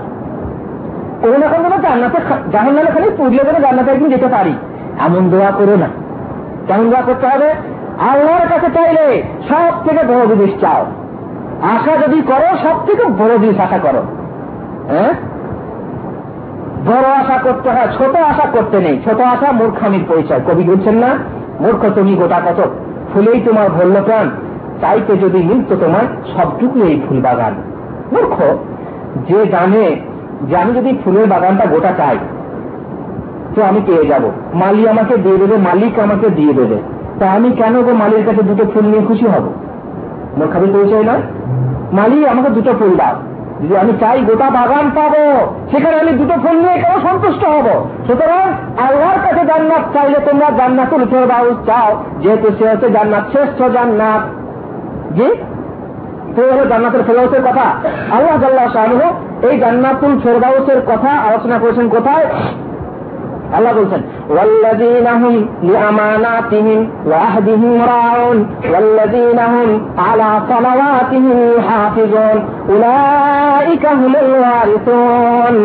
কোন রকম যেন জান্নাতে জাহান নামে খালি পুজলে যেন জান্নাতে একদিন যেতে পারি। এমন দোয়া করো না। কেমন দোয়া করতে হবে? আল্লাহর কাছে চাইলে সব থেকে বড় জিনিস চাও। আশা যদি করো সব থেকে বড় জিনিস আশা করো। হ্যাঁ? বড় আশা করতে হয়, ছোট আশা করতে নেই। ছোট আশা মূর্খামির পরিচয়। কবি বলছেন না, মূর্খ তুমি গোটা কত ফুলেই তোমার ভরল প্রাণ। চাইতে যদি মিলত তোমার সবটুকু এই ফুল বাগান। মূর্খ, যে জানে যে আমি যদি ফুলের বাগানটা গোটা চাই, তো আমি পেয়ে যাব। মালি আমাকে দিয়ে দেবে, মালিক আমাকে দিয়ে দেবে। তা আমি কেন গো মালির কাছে দুটো ফুল নিয়ে খুশি হব? মূর্খামির পরিচয় নয়। মালি, আমাকে দুটো ফুল দাও। যদি আমি চাই গোটা বাগান পাবো, সেখানে আমি দুটো ফুল নিয়ে কেন সন্তুষ্ট হব? সুতরাং আল্লাহর কাছে জান্নাত চাইলে তোমরা জান্নাতুল ফেরদাউস চাও, যেহেতু সে হচ্ছে জান্নাত, শ্রেষ্ঠ জান্নাত। জি? তো হলো জান্নাতুল ফেরদাউসের কথা। আল্লাহ জাল্লাহ শাহ এই জান্নাতুল ফেরদাউসের কথা আলোচনা করেছেন কোথায়? আল্লাহ বলছেন والذين هم لأماناتهم وعهدهم راعون والذين هم على صلواتهم يحافظون أولئك هم الوارثون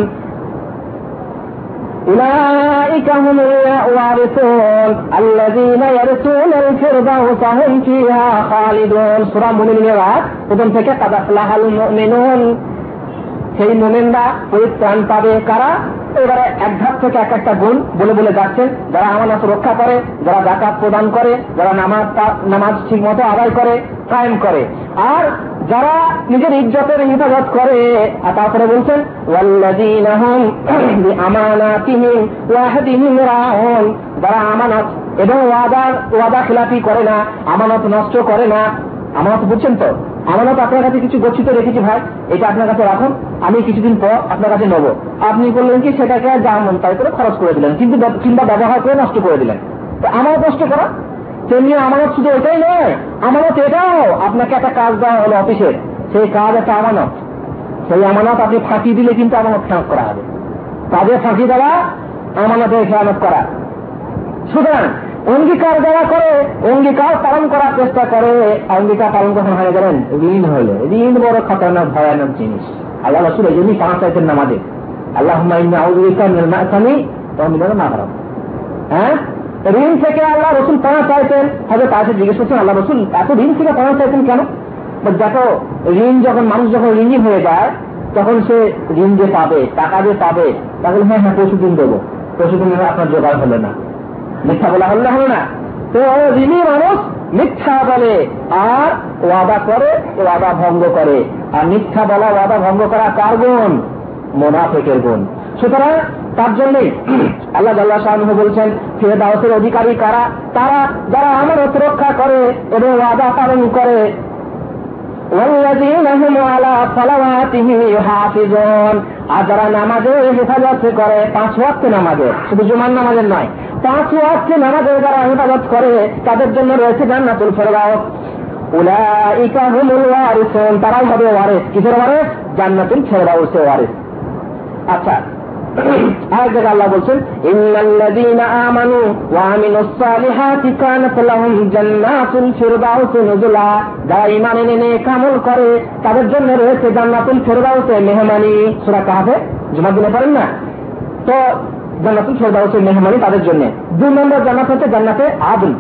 أولئك هم الوارثون الذين يرثون الفردوس هم فيها خالدون سورة মুমিনের আয়াত প্রথম থেকে قد أفلح المؤمنون সেই মুমিনরা পরিত্রাণ পাবে কারা? এবারে এক ধাপ থেকে এক একটা গুণ বলে বলে যাচ্ছেন। যারা আমানত রক্ষা করে, যারা জাকাত প্রদান করে, যারা নামাজ নামাজ ঠিক মতো আদায় করে, কায়েম করে। আর যারা নিজের ইজ্জতের হেফাজত করে, আর তারপরে বলছেন যারা আমানত এবং ওয়াদা ওয়াদা খেলাপি করে না, আমানত নষ্ট করে না আমানত বুঝছেন তো? আমানত আপনার কাছে কিছু গচ্ছিত রেখেছি ভাই, এটা আপনার কাছে রাখুন, আমি কিছুদিন পর আপনার কাছে নেব। আপনি বললেন কি সেটাকে যা মন তাই করে খরচ করে দিলেন, কিন্তু কিংবা ব্যবহার করে নষ্ট করে দিলেন। তো আমানত নষ্ট করা, তেমনি আমানত শুধু এটাই নয় আমানত এটাও। আপনাকে একটা কাজ দেওয়া হলো অফিসের সেই কাজ একটা আমানত। সেই আমানত আপনি ফাঁকি দিলে কিন্তু আমানত খেয়াল করা হবে। কাজে ফাঁকি দেওয়া, আমানতের খেয়ালত করা। সুতরাং অঙ্গীকার দেওয়া করে, অঙ্গীকার পালন করার চেষ্টা করে, অঙ্গীকার পালন কখন হয়ে গেলেন, ঋণ হইল ঋণ বড় খতরনাক, ভয়ানক জিনিস। আল্লাহ রসুল এই জন্যই পাঁচ চাইতেন নামাজে আল্লাহ না খারাপ হ্যাঁ? ঋণ থেকে আল্লাহ রসুল পাওয়া চাইতেন হয়তো তার জিজ্ঞেস করছেন, আল্লাহ রসুল, এত ঋণ থেকে পাওয়া চাইতেন কেন? দেখো, ঋণ যখন মানুষ যখন ঋণী হয়ে যায়, তখন সে ঋণ যে পাবে, টাকা যে পাবে, তাহলে হ্যাঁ হ্যাঁ পরশু দিন দেবো। পরশু দিন আপনার জোগাড় হলো না। মিথ্যা বলা হলে হলো না। তো ঋণী মানুষ মিথ্যা বলে আর ওয়াদা করে, ওয়াদা ভঙ্গ করে। আর মিথ্যা বলা, ওয়াদা ভঙ্গ করা কার গুণ? মোনাফেকের গুণ। সুতরাং তার জন্যই আল্লাহ আল্লাহ শাহ বলছেন, ফেরদাউসের অধিকারী কারা? তারা যারা আমার রক্ষা করে এবং ওয়াদা পালন করে আর যারা নামাজে হেফাজত করে, পাঁচ ওয়াক্ত শুধু জুমান নামাজের নয়, পাঁচ ওয়াক্ত নামাজে যারা হেফাজত করে, তাদের জন্য রয়েছে জান্নাতুল ফেরদাউস। উলাইকা হুমুল ওয়ারিসুন তারাই হবে ওয়ারিস। কিসের ওয়ারিস? জান্নাতুল ফেরদাউসের ওয়ারিস। আচ্ছা আরেক জায়গায় আল্লাহ বলছেন, ইন্নাল্লাযীনা আমানু ওয়া আমিলুস সালিহাতি কানাত লাহুম জান্নাতুল ফিরদাউস নুজুলা যারা ঈমান এনে নেক আমল করে, তাদের জন্য রয়েছে জান্নাতুল ফিরদাউসে মেহমানি। সূরা কাহফে? জুমার দিনে পড়েন না? তো জান্নাতুল মেহমানি তাদের জন্য। দুই নম্বর জান্নাত হচ্ছে জান্নাতে আদল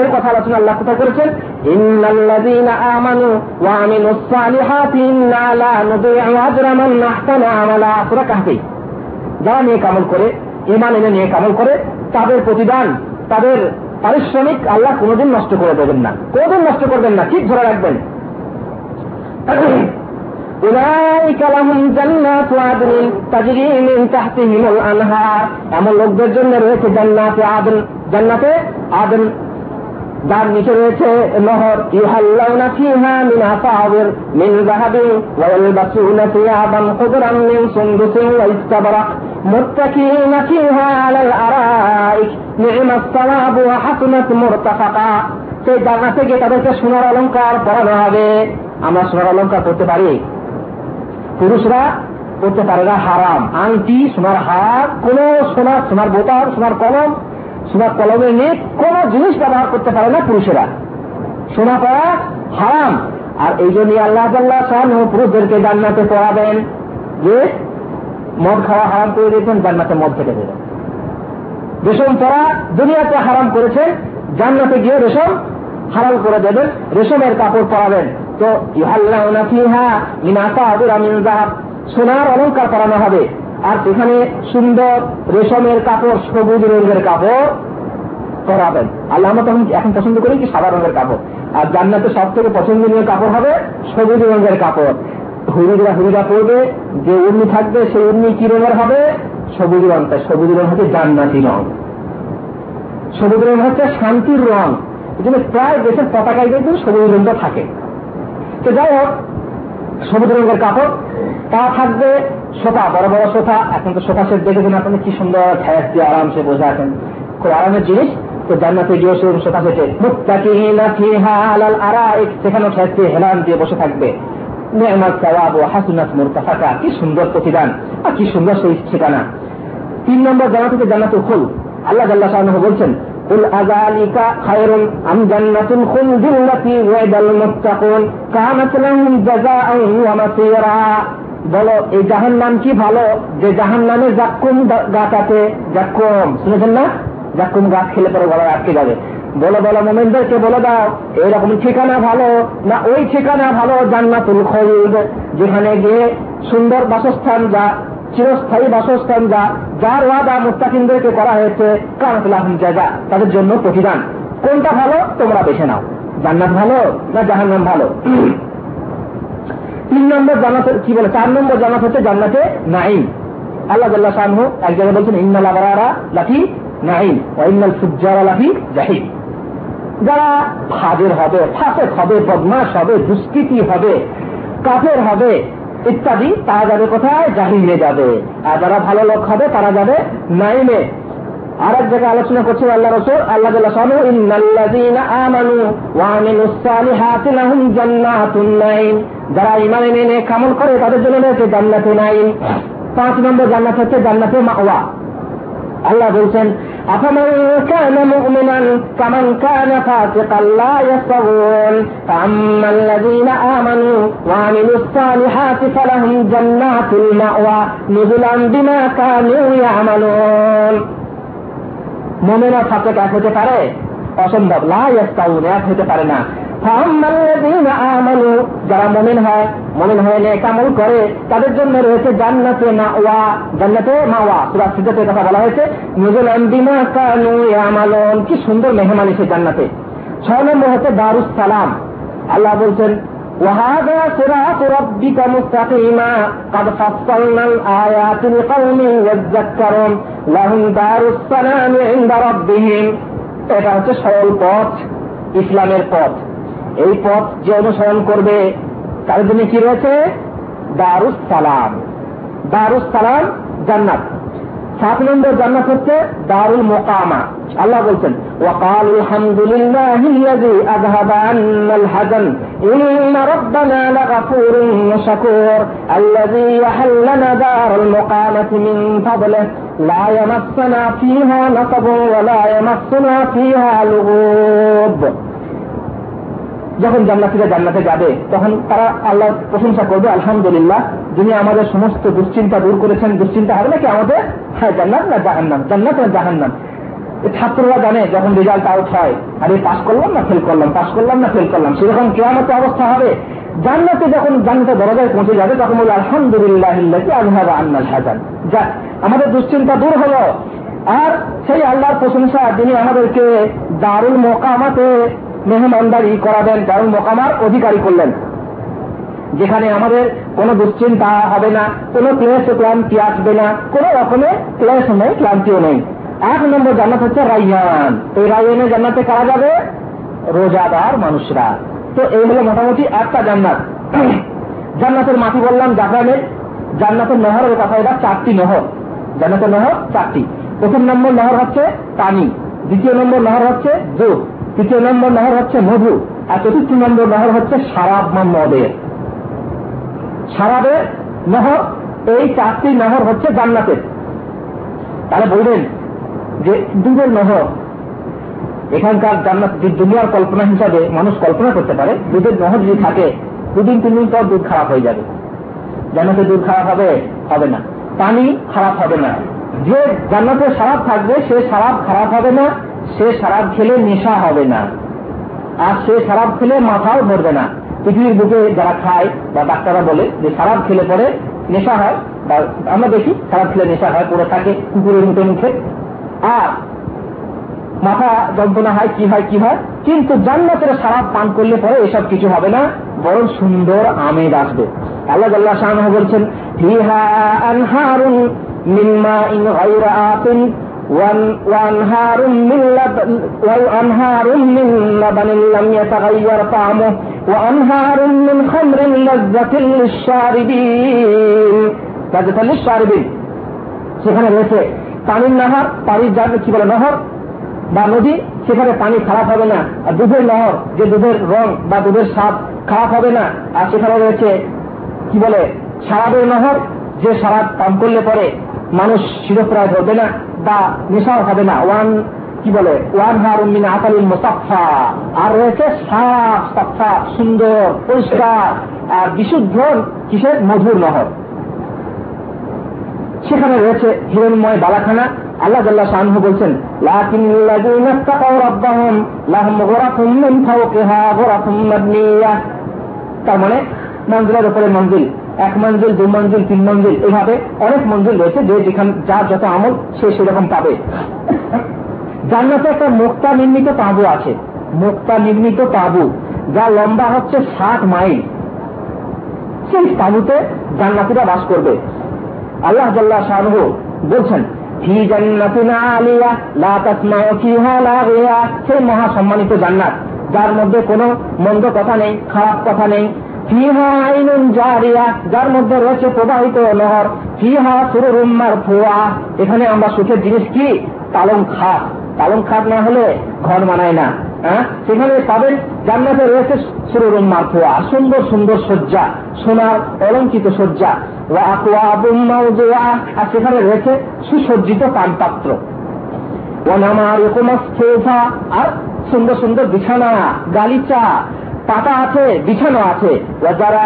এর কথা আলোচনা আল্লাহ কোথায় করেছেন? ইন্নাল্লাযীনা আমানু ওয়া আমিলুস সালিহাতি ইন্না লা আজরা মান আহসানা আমালা সূরা কাহফে। যারা নিয়ে কামল করে ইমান এনে নিয়ে কামল করে, তাদের প্রতিদান, তাদের পারিশ্রমিক আল্লাহ কোনোদিন নষ্ট করে দেবেন না। কোনোদিন নষ্ট করবেন না, ঠিক ধরে রাখবেন। এমন লোকদের জন্য রয়েছে জান্নাতে আদন জান্নাতে আদন। যার নিচে রয়েছে নহর ইউহাল্লাউনা ফিহা মিন মিন ওয়া খুদরান মিন সুনদুসিন ওয়া ইস্তাবরাক সেই গিয়ে তাদেরকে সোনার অলঙ্কার পরানো হবে। আমরা সোনার অলঙ্কার করতে পারি। পুরুষরা করতে পারে না, হারাম। আংটি, সোনার হার, কোন সোনার সোনার বোতাম, সোনার কলম সোনা কলমের নেই কোন জিনিস ব্যবহার করতে পারে না পুরুষেরা। সোনা পড়া হারাম। আর এই জন্য আল্লাহ আল্লাহ সাহান পুরুষদেরকে জান্নাতে পড়াবেন যে মদ খাওয়া হারাম করে দিয়েছেন, জান্নাতে মদ খেতে দেবেন রেশম পড়া দুনিয়াতে হারাম করেছেন, জান্নাতে গিয়ে রেশম হারাম করে দেবেন, রেশমের কাপড় পরাবেন। তো ইহাল্লাহ সোনার অলঙ্কার পরানো হবে। আর সেখানে সুন্দর রেশমের কাপড়, সবুজ রঙের কাপড় করাবেন আল্লাহ তখন এখন পছন্দ করি কি সাদা রঙের কাপড়। আর জান্নাতে সব থেকে পছন্দনীয় কাপড় হবে সবুজ রঙের কাপড়। হুড়িরা হুড়িরা পড়বে যে উর্মি থাকবে সেই উর্মি কি রঙের হবে? সবুজ রঙটা সবুজ রং হচ্ছে জান্নাতি রং। সবুজ রং হচ্ছে শান্তির রং। এই জন্য প্রায় দেশের পতাকায় কিন্তু সবুজ রঙটা থাকে। তো যাই হোক সবুজ রঙের কাপড়, তা থাকবে সোফা, বড় বড় সোফা, এখন তো সোফা সেট দেখেছেন আপনি কি সুন্দর ঠেস দিয়ে আরামসে বসে আছেন। খুব আরামের জিনিস, তো জান্নাতে গিয়ে সে সোফা সেটে। সেখানেও ঠেস দিয়ে হেলান দিয়ে বসে থাকবে। কি সুন্দর প্রতিদান আর কি সুন্দর সেই ঠিকানা। তিন নম্বর জানা থেকে জান্নাত খুল। আল্লাহ জাল্লাহ বলছেন قل أذلك خير أم جنة الخلد التي وعد المتقون كانت لهم جزاء ومصيرا বলো এই জাহান নাম কি ভালো যে জাহান নামে জাক্কুম গাছ আছে জাক্কুম শুনেছেন না জাক্কুম গাছ খেলে পরে গলায় আটকে যাবে বলো বলো মোমেনদেরকে বলে দাও এইরকম ঠিকানা ভালো না ওই ঠিকানা ভালো জান্নাতুল খরিদ যেখানে গিয়ে সুন্দর বাসস্থান যা চিরস্থায়ী বাসস্থান যা, যার ওয়াদা মুস্তাকিমদেরকে করা হয়েছে কানাতুল জায়গা তাদের জন্য প্রতিদান। কোনটা ভালো, তোমরা বেছে নাও। জান্নাত ভালো না জাহান্নাম ভালো? তিন নম্বর জানাত কি বলে? চার নম্বর জানাত হচ্ছে জান্নাতে নাইম আল্লাহ জাল্লাহ শাহু এক জায়গায় বলছেন, ইন্নাল আবরারা লাফি নাইম ও ইন্নাল সুজারা লাফি জাহিদ যারা ফাজের হবে, ফাঁসেক হবে বদমাস হবে, দুষ্কৃতি হবে, কাফের হবে ইত্যাদি, তারা যাবে কোথায়? জাহিনে যাবে। আর যারা ভালো লোক হবে, তারা যাবে নাইমে। আর এক জায়গায় আলোচনা করছে আল্লাহ রসুল, আল্লাহ যারা ইমান এনে কামল করে, তাদের জন্য রয়েছে জান্নাতে নাইম। পাঁচ নম্বর জান্নাত হচ্ছে জান্নাতে মাওয়া। আল্লাহ বলছেন أفمن كان مؤمنا كمن كان فاسقا لا يستوون فأما الذين آمنوا وعملوا الصالحات فلهم جنات المأوى نزلا بما كانوا يعملون মোমেনা ফাঁকে এক হতে পারে অসম্ভব লাউন এক হতে পারে না যারা মমিন হয় মমিন হয়ে নে কামল করে তাদের জন্য রয়েছে জান্নাতে না ওয়া জান্নাতে মাওয়া সুরা সিদ্ধাতে কথা বলা হয়েছে নিজের বিমা কানু আমালন কি সুন্দর মেহমানি সে জান্নাতে ছয় নম্বর হচ্ছে দারুস সালাম আল্লাহ বলছেন وهذا صراط ربك مستقيما قد فصلنا الآيات لقوم يذكرون لهم دار السلام عند ربهم এটা হচ্ছে সরল পথ ইসলামের পথ এই পথ যে অনুসরণ করবে তার জন্য কি রয়েছে দারুস সালাম দারুস সালাম জান্নাত সাত নম্বর জান্নাত হচ্ছে দারুল মোকামা আল্লাহ বলছেন وقال الحمد لله الذي أذهب عنا الحزن إن ربنا لغفور شكور الذي يحلنا دار المقامة من فضله لا يمسنا فيها نصب ولا يمسنا فيها لغوب যখন জান্নাতিরা জান্নাতে যাবে, তখন তারা আল্লাহ প্রশংসা করবে, আলহামদুলিল্লাহ, যিনি আমাদের সমস্ত দুশ্চিন্তা দূর করেছেন, দুশ্চিন্তা হবে নাকি আমাদের হ্যাঁ জান্নাত না জাহান্নাম? জান্নাত না জাহান্নাম? ছাত্ররা জানে যখন রেজাল্ট আউট হয়, আরে পাশ করলাম না ফেল করলাম পাশ করলাম না ফেল করলাম, সেরকম কেয়ামতো অবস্থা হবে। জান্নাতে যখন জান্নাতে দরজায় পৌঁছে যাবে, তখন বলে আলহামদুলিল্লাহ আল্লাহ আন্নাল হাজান যাক, আমাদের দুশ্চিন্তা দূর হলো। আর সেই আল্লাহর প্রশংসা যিনি আমাদেরকে দারুল মোকামাতে মেহমানদারি করাবেন দারুল মোকামার অধিকারী করলেন। যেখানে আমাদের কোনো দুশ্চিন্তা হবে না, কোনো ক্লেশ ক্লান্তি আসবে না, কোনো রকমের ক্লেশ নেই, ক্লান্তিও নেই। এক নম্বর জান্নাত হচ্ছে রাইয়ান। এই রাইয়ানের জান্নাতে কারা যাবে? রোজাদার মানুষরা। তো এই হলো মোটামুটি একটা জান্নাত। জান্নাতের মাটি বললাম জাপানের জান্নাতের নহরের কথা, এবার চারটি নহর। জান্নাতের নহর চারটি। প্রথম নম্বর নহর হচ্ছে পানি। দ্বিতীয় নম্বর নহর হচ্ছে দুধ তৃতীয় নম্বর নহর হচ্ছে মধু, আর চতুর্থ নম্বর নহর হচ্ছে সারাব বা মদের। সারাবের নহর, এই চারটি নহর হচ্ছে জান্নাতের। তাহলে বলবেন যে দুধের নহর, এখানকার জান্নাত দুনিয়ার কল্পনা হিসাবে মানুষ কল্পনা করতে পারে, দুধের নহর যদি থাকে, দুদিন তিন দিন পর দুধ খারাপ হয়ে যাবে। জান্নাতে দুধ খারাপ হবে হবে না। পানি খারাপ হবে না। যে জান্নাতে সারাপ থাকবে, সে সারাপ খারাপ হবে না। সে সারাপ খেলে নেশা হবে না। আর সে সারাপ খেলে মাথাও ধরবে না। পৃথিবীর বুকে যারা খায় বা ডাক্তাররা বলে যে সারাপ খেলে পরে নেশা হয় বা আমরা দেখি সারাপ খেলে নেশা হয়, পড়ে থাকে, কুকুরের মুখে মুখে। আর মাথা যন্ত্রণা হয়, কি হয় কি হয়? কিন্তু জান্নাতের সারাপ পান করলে পরে এসব কিছু হবে না, বরং সুন্দর আমেজ আসবে। আল্লাহ আল্লাহ শাহ বলছেন, ফিহা আনহারুন মিম্মা ইন গায়রা আতিন। وأنهار من لبن وأنهار من لبن لم يتغير طعمه وأنهار من خمر لذة للشاربين لذة للشاربين সেখানে রয়েছে পানির নাহার পানির যার কি বলে নহর বা নদী সেখানে পানি খারাপ হবে না আর দুধের নহর যে দুধের রং বা দুধের স্বাদ খারাপ হবে না আর সেখানে রয়েছে কি বলে সারাবের নহর যে সারাদ পান করলে পরে মানুষ শিরপ্রায় ধরবে না বা নেশাও হবে না। ওয়ান, কি বলে? ওয়ান হার উমিন আকালিন মোসাফা আর রয়েছে সাফ সাফা, সুন্দর, পরিষ্কার, আর বিশুদ্ধ কিসের? মধুর নহর। সেখানে রয়েছে হিরণময় বালাখানা। আল্লাহ জাল্লাহ শাহ বলছেন তার মানে মঞ্জিলের উপরে মঞ্জিল। এক মঞ্জিল, দু মঞ্জিল, তিন মঞ্জিল, এভাবে অনেক মঞ্জিল রয়েছে যে যেখানে, যার যত আমল সে সেরকম পাবে। জান্নাতে একটা মুক্তা নির্মিত তাঁবু আছে। মুক্তা নির্মিত তাঁবু, যা লম্বা হচ্ছে ষাট মাইল। সেই তাঁবুতে জান্নাতিরা বাস করবে। আল্লাহ জাল্লাহ শাহ বলছেন সেই মহা সম্মানিত জান্নাত, যার মধ্যে কোনো মন্দ কথা নেই, খারাপ কথা নেই ফিহা আইনুন জারিয়া, যার মধ্যে রয়েছে প্রবাহিত নহর। ফিহা সুরুম্মার ফোয়া এখানে আমরা সুখের জিনিস কি? পালং খাট পালং খাট না হলে ঘর মানায় না হ্যাঁ? সেখানে পাবেন জান্নাতে রয়েছে সুরুম্মার ফোয়া সুন্দর সুন্দর শয্যা, সোনার অলঙ্কিত শয্যা। আর সেখানে রয়েছে সুসজ্জিত পানপাত্র। আর সুন্দর সুন্দর বিছানা, গালিচা। পাতা আছে, বিছানো আছে। যারা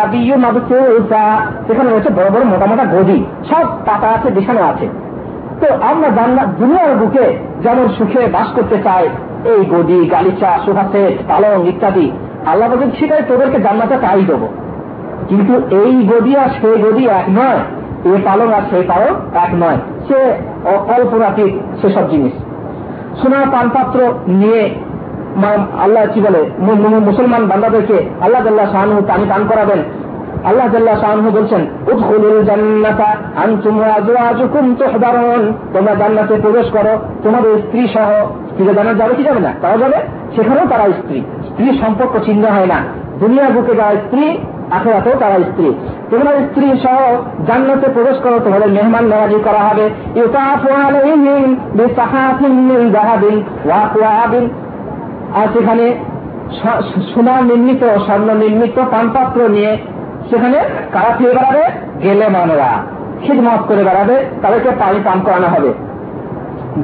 সেখানে রয়েছে বড় বড় মোটা মোটা গদি। সব পাতা আছে, বিছানো আছে। তো আমরা জান্নাত দুনিয়ার বুকে যেমন সুখে বাস করতে চাই, এই গদি, গালিচা সুহাসেট পালং ইত্যাদি, আল্লাহ বলছেন, সেটাই তোদেরকে জান্নাতে তাই দেবো। কিন্তু এই গদি আর সেই গদি এক নয়, এ পালং আর সেই পালং এক নয়। সে অকল্পনাতীত সেসব জিনিস। সোনা পানপাত্র নিয়ে আল্লাহ কি বলে? মুসলমান বান্দাদেরকে আল্লাহ জাল্লাহ শাহানু পানি পান করাবেন। আল্লাহ জাল্লাহ শাহানু বলছেন, উদ্খুলুল জান্নাতা আনতুম তোমরা জান্নাতে প্রবেশ করো, তোমাদের স্ত্রী সহ। স্ত্রীরা জান্নাত যাবে কি যাবে না? তাও যাবে। সেখানেও তারা স্ত্রী। স্ত্রী সম্পর্ক চিহ্ন হয় না। দুনিয়ার বুকে যারা স্ত্রী, আখেরাতেও তারা স্ত্রী। তোমরা স্ত্রী সহ জান্নাতে প্রবেশ করো, তোমাদের মেহমান নারাজি করা হবে। আর সেখানে সোনার নির্মিত, স্বর্ণ নির্মিত পানপাত্র নিয়ে সেখানে কারা খেয়ে বেড়াবে? গেলে মানরা। খিদমত করে বেড়াবে, তাদেরকে পানি পান করানো হবে।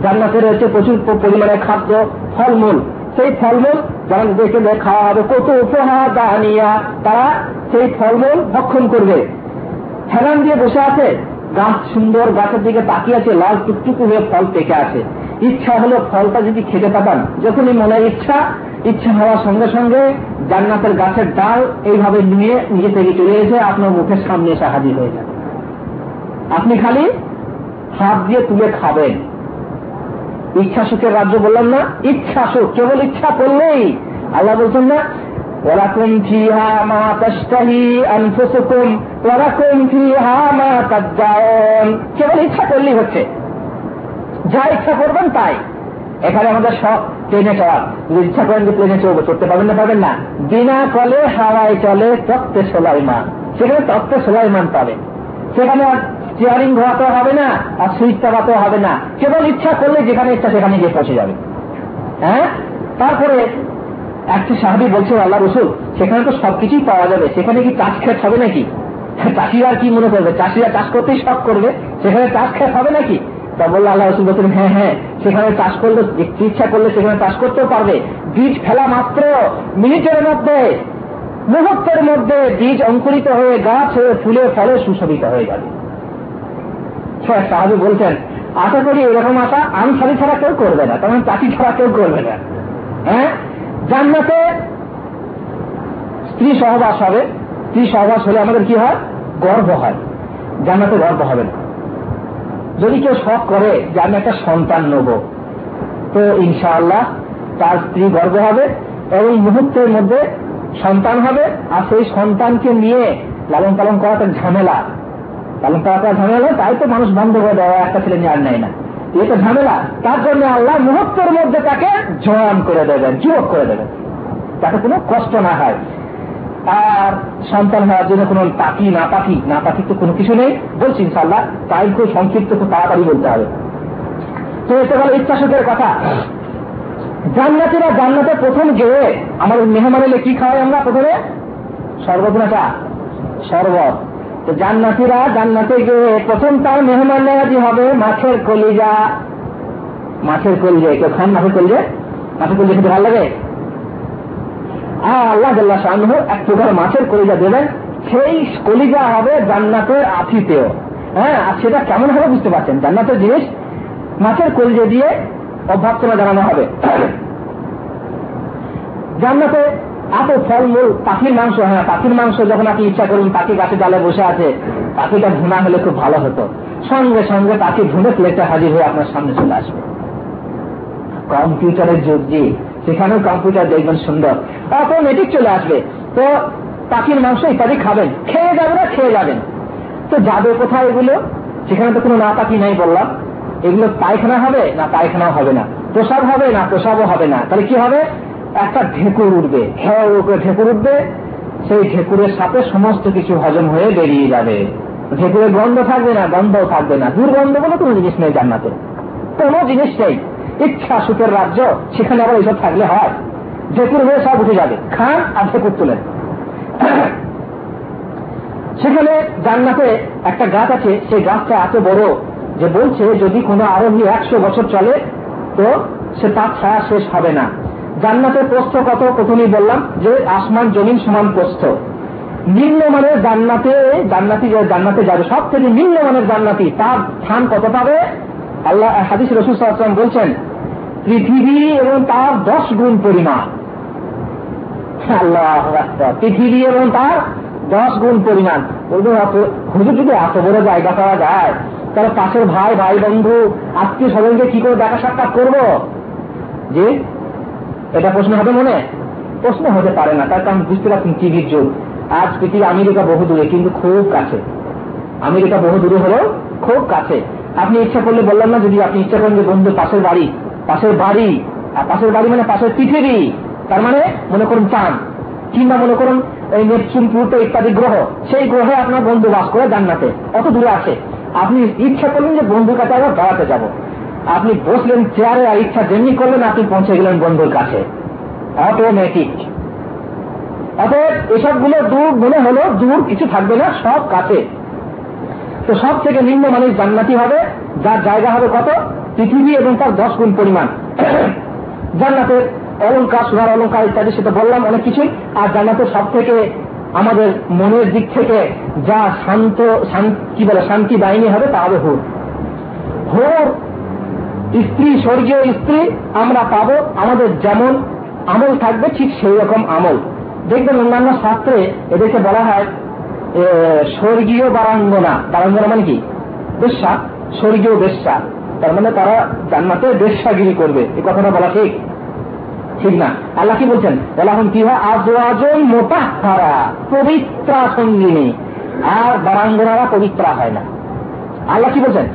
জান্নাতে রয়েছে প্রচুর পরিমাণে খাদ্য, ফলমূল। সেই ফলমূল যেমন দেখে খাওয়া হবে। কত উপহার দানিয়া তারা সেই ফলমূল ভক্ষণ করবে। হেলান দিয়ে বসে আছে। গাছ সুন্দর গাছের দিকে তাকিয়ে আছে, লাল টুকটুকু হয়ে ফল পেকে আছে। ইচ্ছা হলো ফলটা যদি খেতে পাতাম যখনই মনে ইচ্ছা ইচ্ছা হওয়ার সঙ্গে সঙ্গে জান্নাতের গাছের ডাল এইভাবে নিয়ে নিজে থেকে চলে এসে আপনার মুখের সামনে এসে হাজির হয়ে যাবে। আপনি খালি হাত দিয়ে তুলে খাবেন। ইচ্ছা সুখের রাজ্য বললাম না, ইচ্ছা সুখ, কেবল ইচ্ছা করলেই। আল্লাহ বলছেন না কেবল ইচ্ছা করলেই হচ্ছে। যা ইচ্ছা করবেন তাই। এখানে আমাদের সব ট্রেনে চলার যদি ইচ্ছা করেন যে প্লেনে চলবো চড়তে পারবেন না পাবেন না। বিনা কলে হাওয়ায় চলে তত্ত্বে সোলাইমান। সেখানে তত্ত্বে সোলাইমান পাবে। সেখানে স্টিয়ারিং ঘোরাতে হবে না, আর সুইচ চালাতে হবে না। কেবল ইচ্ছা করলে যেখানে ইচ্ছা সেখানে গিয়ে পৌঁছে যাবে। হ্যাঁ? তারপরে একটি সাহাবি বলছে, আল্লাহ রসুল, সেখানে তো সবকিছুই পাওয়া যাবে। সেখানে কি চাষ খেত হবে নাকি? চাষিরা কি মনে করবে? চাষিরা চাষ করতেই শখ করবে। সেখানে চাষ খেত হবে নাকি? তা বলল আল্লাহ রসুল বলছেন হ্যাঁ হ্যাঁ সেখানে চাষ করলে ইচ্ছা করলে সেখানে চাষ করতেও পারবে। বীজ ফেলা মাত্র মিনিটের মধ্যে, মুহূর্তের মধ্যে বীজ অঙ্কুরিত হয়ে গাছ হয়ে ফুলে ফলে সুশোভিত হয়ে যাবে। সাহাবি বলছেন, আশা করি এরকম আশা আনসারি ছাড়া কেউ করবে না। কারণ চাষি ছাড়া কেউ করবে না। হ্যাঁ? জান্নাতে স্ত্রী সহবাস হবে। স্ত্রী সহবাস হলে আমাদের কি হয়? গর্ব হয়। জান্নাতে গর্ব হবে না। যদি কেউ শখ করে যে আমি একটা সন্তান নেব, তো ইনশাআল্লাহ তার স্ত্রী গর্ব হবে এবং মুহূর্তের মধ্যে সন্তান হবে। আর সেই সন্তানকে নিয়ে লালন পালন করাটা ঝামেলা। লালন পালন করা ঝামেলা তাই তো মানুষ বন্ধ করে দেওয়া একটা ছেলে নিয়ে আর নেয় না। এটা ঝামেলা। তার জন্য আল্লাহ মুহূর্তের মধ্যে তাকে জয়ান করে দেবেন, যুবক করে দেবেন। তাতে কোনো কষ্ট না হয়। আর সন্তান হওয়ার জন্য কোন পাখি, না পাখি না পাখি তো কোনো কিছু নেই। বলছি ইনশাল্লাহ তাই খুব সংক্ষিপ্ত, খুব তাড়াতাড়ি বলতে হবে। তো এটা হলো ইচ্ছা সুখের কথা, জান্নাতিরা জান্নাতে প্রথম গিয়ে আমাদের মেহমান এলে কি খাওয়াই আমরা প্রথমে? না শরবত তো জান্নাতিরা জান্নাতে গিয়ে প্রথম তার মেহমান নেওয়াজি হবে? মাছের কলিজা। মাছের কলিজা কেউ খান মাছের কলিজা? মাছের কলিজা খেতে ভালো লাগে? আল্লাহ জাল্লাহ শাহ এক প্রকার মাছের কলিজা দেবেন, সেই কলিজা হবে জান্নাতের আথিতেও। হ্যাঁ আর সেটা কেমন হবে বুঝতে পারছেন? জান্নাতের জিনিস মাছের কলজে দিয়ে অভ্যর্থনা জানানো হবে। জান্নাতে এত ফলমূল, পাখির মাংস হ্যাঁ পাখির মাংস যখন আপনি ইচ্ছা করুন, পাখি গাছে ডালে বসে আছে, পাখিটা ভুনা হলে খুব ভালো হতো। সঙ্গে সঙ্গে পাখি ভুনে প্লেটটা হাজির হয়ে আপনার সামনে চলে আসবে। কম্পিউটারের যুগ জি। সেখানেও কম্পিউটার দেখবেন সুন্দর। অটোমেটিক চলে আসবে। তো পাখির মাংস ইত্যাদি খাবেন। খেয়ে যাবেন না খেয়ে যাবেন। তো যাবে কোথায় এগুলো? সেখানে তো কোনো না পাখি নাই বললাম। এগুলো পায়খানা হবে না পায়খানাও হবে না? প্রসাব হবে না প্রসাবও হবে না? তাহলে কি হবে? একটা ঢেকুর উঠবে। খেয়ে উপরে ঢেকুর উঠবে। সেই ঢেকুরের সাথে সমস্ত কিছু হজম হয়ে বেরিয়ে যাবে। ঢেকুরের গন্ধ থাকবে না, গন্ধও থাকবে না। দুর্গন্ধ বলে কোনো জিনিস নেই জান্নাতে। কোনো জিনিস নেই। ইচ্ছা সুখের রাজ্য, সেখানে আবার এইসব থাকলে হয়। ঢেকুর হয়ে সব উঠে যাবে, খান আর ঢেকুর তুলেন। সেখানে জান্নাতে একটা গাছ আছে, সেই গাছটা এত বড় যে বলছে, যদি কোনো আরোহী একশো বছর চলে, তো সে তার ছায়া শেষ হবে না। জান্নাতের প্রস্থ কত? প্রথমেই বললাম যে আসমান, জমিন সমান প্রস্থ। নিম্নমানের জান্নাতে, জান্নাতি জান্নাতে যাবে সব থেকে নিম্নমানের জান্নাতি তার স্থান কত পাবে? আল্লাহ, হাদিস রসুল বলছেন পৃথিবী এবং তার দশ গুণ পরিমাণ। পৃথিবী এবং তার দশ গুণ পরিমাণ। হুজুর যদি এত বড় জায়গা পাওয়া যায়, তাহলে পাশের ভাই ভাই, বন্ধু, আত্মীয় স্বজনকে কি করে দেখা সাক্ষাৎ করব? যে এটা প্রশ্ন হবে মনে? প্রশ্ন হতে পারে না, তার কারণ বুঝতে পারছেন টিভির যুগ। আজ পৃথিবী আমেরিকা বহু দূরে, কিন্তু খুব কাছে। আমেরিকা বহু দূরে হলেও খুব কাছে। আপনি ইচ্ছা করলে বললাম না, যদি আপনি ইচ্ছা করেন যে বন্ধু পাশের বাড়ি পাশের বাড়ি, আর পাশের বাড়ি মানে পাশের পৃথিবী। তার মানে মনে করুন চাঁদ। কিংবা মনে করুন এই নেপচুন, প্লুটো ইত্যাদি গ্রহ, সেই গ্রহে আপনার বন্ধু বাস করে জান্নাতে। অত দূরে আছে আপনি ইচ্ছা করলেন যে বন্ধুর কাছে আবার বেড়াতে যাব। আপনি বসলেন চেয়ারে, আর ইচ্ছা যেমনি করলেন, আপনি পৌঁছে গেলেন বন্ধুর কাছে। অটোমেটিক অতএব এসবগুলো দূর মনে হলো দূর কিছু থাকবে না, সব কাছে। তো সব থেকে নিম্ন মানুষ জান্নাতি হবে, যার জায়গা হবে কত? পৃথিবী এবং তার দশ গুণ পরিমাণ। জান্নাতের অলঙ্কার সোনার অলঙ্কার ইত্যাদি সেটা বললাম অনেক কিছুই। আর জান্নাতের সব থেকে আমাদের মনের দিক থেকে যা শান্ত কি বলে, শান্তি বাহিনী হবে তা হবে হুর। হুর, স্ত্রী, স্বর্গীয় স্ত্রী আমরা পাবো, আমাদের যেমন আমল থাকবে ঠিক সেই রকম আমল। দেখবেন অন্যান্য শাস্ত্রে এদেরকে বলা হয় স্বর্গীয় বারাঙ্গনা। বারাঙ্গনা মানে কি? বেশ্যা। স্বর্গীয় বেশ্যা। তার মানে তারা জান্নাতে বেশ্যাগিরি করবে। এই কথাটা বলা ঠিক? ঠিক না। আল্লাহ কি বলছেন? বলাহন কি হয়? আজওয়াজন মোটা হারা পবিত্রা সঙ্গিনী। আর বারাঙ্গনারা পবিত্রা হয় না। আল্লাহ কি বলছেন?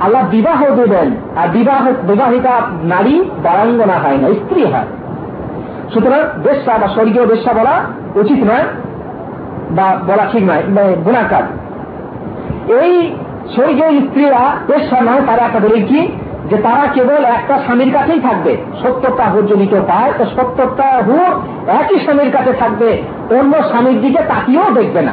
আল্লাহ বিবাহ দেবেন। আর বিবাহ বিবাহিতা নারী বারাঙ্গনা হয় না, স্ত্রী হয়। সুতরাং বেশ্যা বা স্বর্গীয় বেশ্যা বলা উচিত নয় বা বলা ঠিক নয় গুণাকার। এই স্বর্গীয় স্ত্রীরা বেশ্যা নয়, তারা একটা বলে কি? যে তারা কেবল একটা স্বামীর কাছেই থাকবে। সত্তরটা হুর যদি কেউ পায়, তো সত্তরটা হুর একই স্বামীর কাছে থাকবে। অন্য স্বামীর দিকে তাকিয়েও দেখবে না।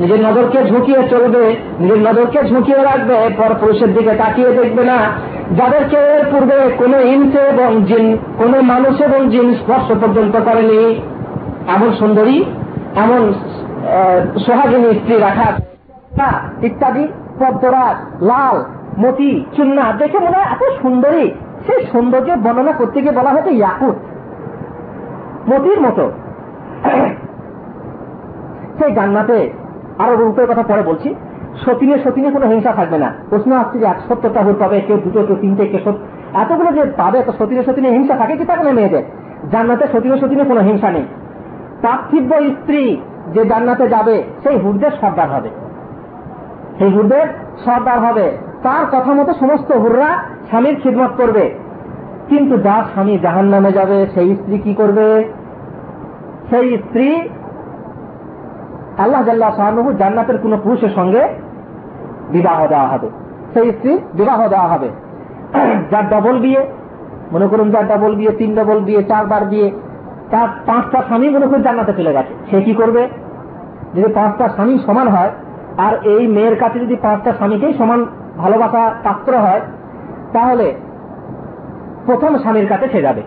নিজের নজরকে ঝুঁকিয়ে চলবে, নিজের নজরকে ঝুঁকিয়ে রাখবে, পর পুরুষের দিকে তাকিয়ে দেখবে না। যাদেরকে এর পূর্বে কোন ইনসে এবং জিন, কোন মানুষ এবং জিন স্পর্শ পর্যন্ত করেনি, এমন সুন্দরী, এমন সোহাগিনী স্ত্রী রাখা ইত্যাদি, পদ্মরাজ, লাল, মতি, চুন্না, দেখে মনে হয় এত সুন্দরী। সেই সৌন্দর্যের বর্ণনা করতে গিয়ে বলা হয়েছে ইয়াকুত। মতির মতো। সেই জান্নাতে আরও রূপের কথা পরে বলছি। সতীনে সতীনে কোনো হিংসা থাকবে না। প্রশ্ন আসছে যে এক সত্তরটা ভোট পাবে কেউ দুটো কেউ তিনটে কেউ এতগুলো যে পাবে তো সতীনে সতীনে হিংসা থাকে কি থাকে না মেয়েদের? জান্নাতে সতীনে সতীনে কোনো হিংসা নেই। পার্থিব্য স্ত্রী যে জান্নাতে যাবে, সেই হুরদের সর্দার হবে। সেই হুরদের সর্দার হবে। তার কথা মতো সমস্ত হুররা স্বামীর খিদমত করবে। কিন্তু যার স্বামী জাহান নামে যাবে, সেই স্ত্রী কি করবে? সেই স্ত্রী আল্লাহ জাল্লাহ শাহানহু জান্নাতের কোন পুরুষের সঙ্গে বিবাহ দেওয়া হবে। সেই স্ত্রী বিবাহ দেওয়া হবে। যার ডবল বিয়ে, মনে করুন যে ডাবল বিয়ে, তিন ডবল বিয়ে, চারবার বিয়ে, তার পাঁচটা স্বামী মনে করুন জান্নাতে চলে গেছে। সে কি করবে? যদি পাঁচটা স্বামী সমান হয়, আর এই মেয়ের কাছে যদি পাঁচটা স্বামীকেই সমান ভালোবাসা পাত্র হয়, তাহলে প্রথম স্বামীর কাছে সে যাবে।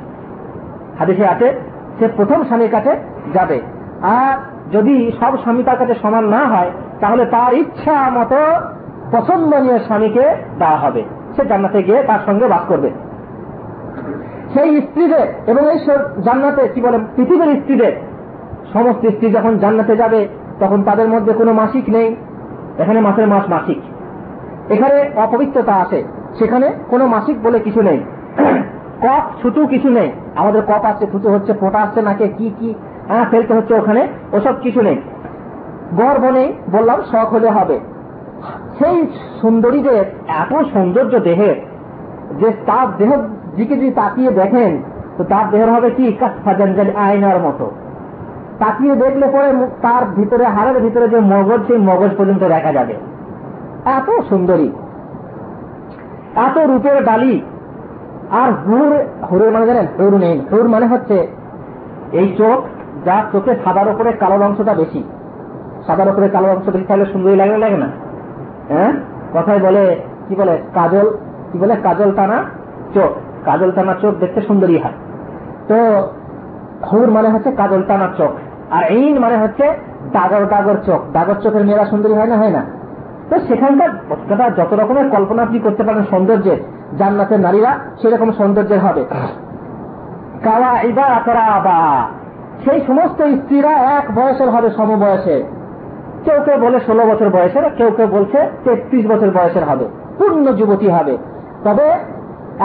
হাদিসে আছে, সে প্রথম স্বামীর কাছে যাবে। আর যদি সব স্বামী তার কাছে সমান না হয়, তাহলে তার ইচ্ছা মতো পছন্দনীয় স্বামীকে দেওয়া হবে। সে জান্নাতে গিয়ে তার সঙ্গে বাস করবে। সেই স্ত্রীদের এবং এই জান্নাতে, কি বলে, পৃথিবীর স্ত্রীদের, সমস্ত স্ত্রী যখন জান্নাতে যাবে, তখন তাদের মধ্যে কোনো মাসিক নেই। এখানে মাসের মাস মাসিক। এখানে অপবিত্রতা আছে সেখানে কোনো মাসিক বলে কিছু নেই। কপ ছুটু কিছু নেই। আমাদের কপ আসছে ছুটু হচ্ছে, ফোটা আসছে নাকে, কি কি ফেলতে হচ্ছে ওখানে, ওসব কিছু নেই। গর্ব নেই বললাম, শখ হলে হবে। সেই সুন্দরীদের, এত সৌন্দর্য দেহের, যে তার দেহ দিকে যদি তাকিয়ে দেখেন, তো তার দেহের হবে কি? আয়নার মতো। তাকিয়ে দেখলে পরে তার ভিতরে, হাড়ের ভিতরে যে মগজ, সেই মগজ পর্যন্ত দেখা যাবে। এত সুন্দরী। এত রূপের ডালি আর হুর হুরের মানে জানেন? হুর নেই। হুর মানে হচ্ছে এই চোখ যার চোখে সাদার উপরে কালো অংশটা বেশি। সাদার উপরে কালো অংশ বেশি তাহলে সুন্দরী লাগে লাগে না? হ্যাঁ? কথায় বলে, কি বলে, কাজল, কি বলে, কাজল টানা চোখ। কাজল টানা চোখ দেখতে সুন্দরী হয়। তো হুর মানে হচ্ছে কাজল টানার চোখ। আর এইন মানে হচ্ছে ডাগর ডাগর চোখ। ডাগর চোখের মেয়েরা সুন্দরী হয় না হয় না? তো সেখানকার যত রকমের কল্পনা আপনি করতে পারেন সৌন্দর্যের, জান্নাতের নারীরা সেরকম সৌন্দর্যের হবে। কালা ইবা বা সেই সমস্ত স্ত্রীরা এক বয়সের হবে সমবয়সের কেউ কেউ বলে ষোলো বছর বয়সের, কেউ কেউ বলছে তেত্রিশ বছর বয়সের হবে, পূর্ণ যুবতী হবে। তবে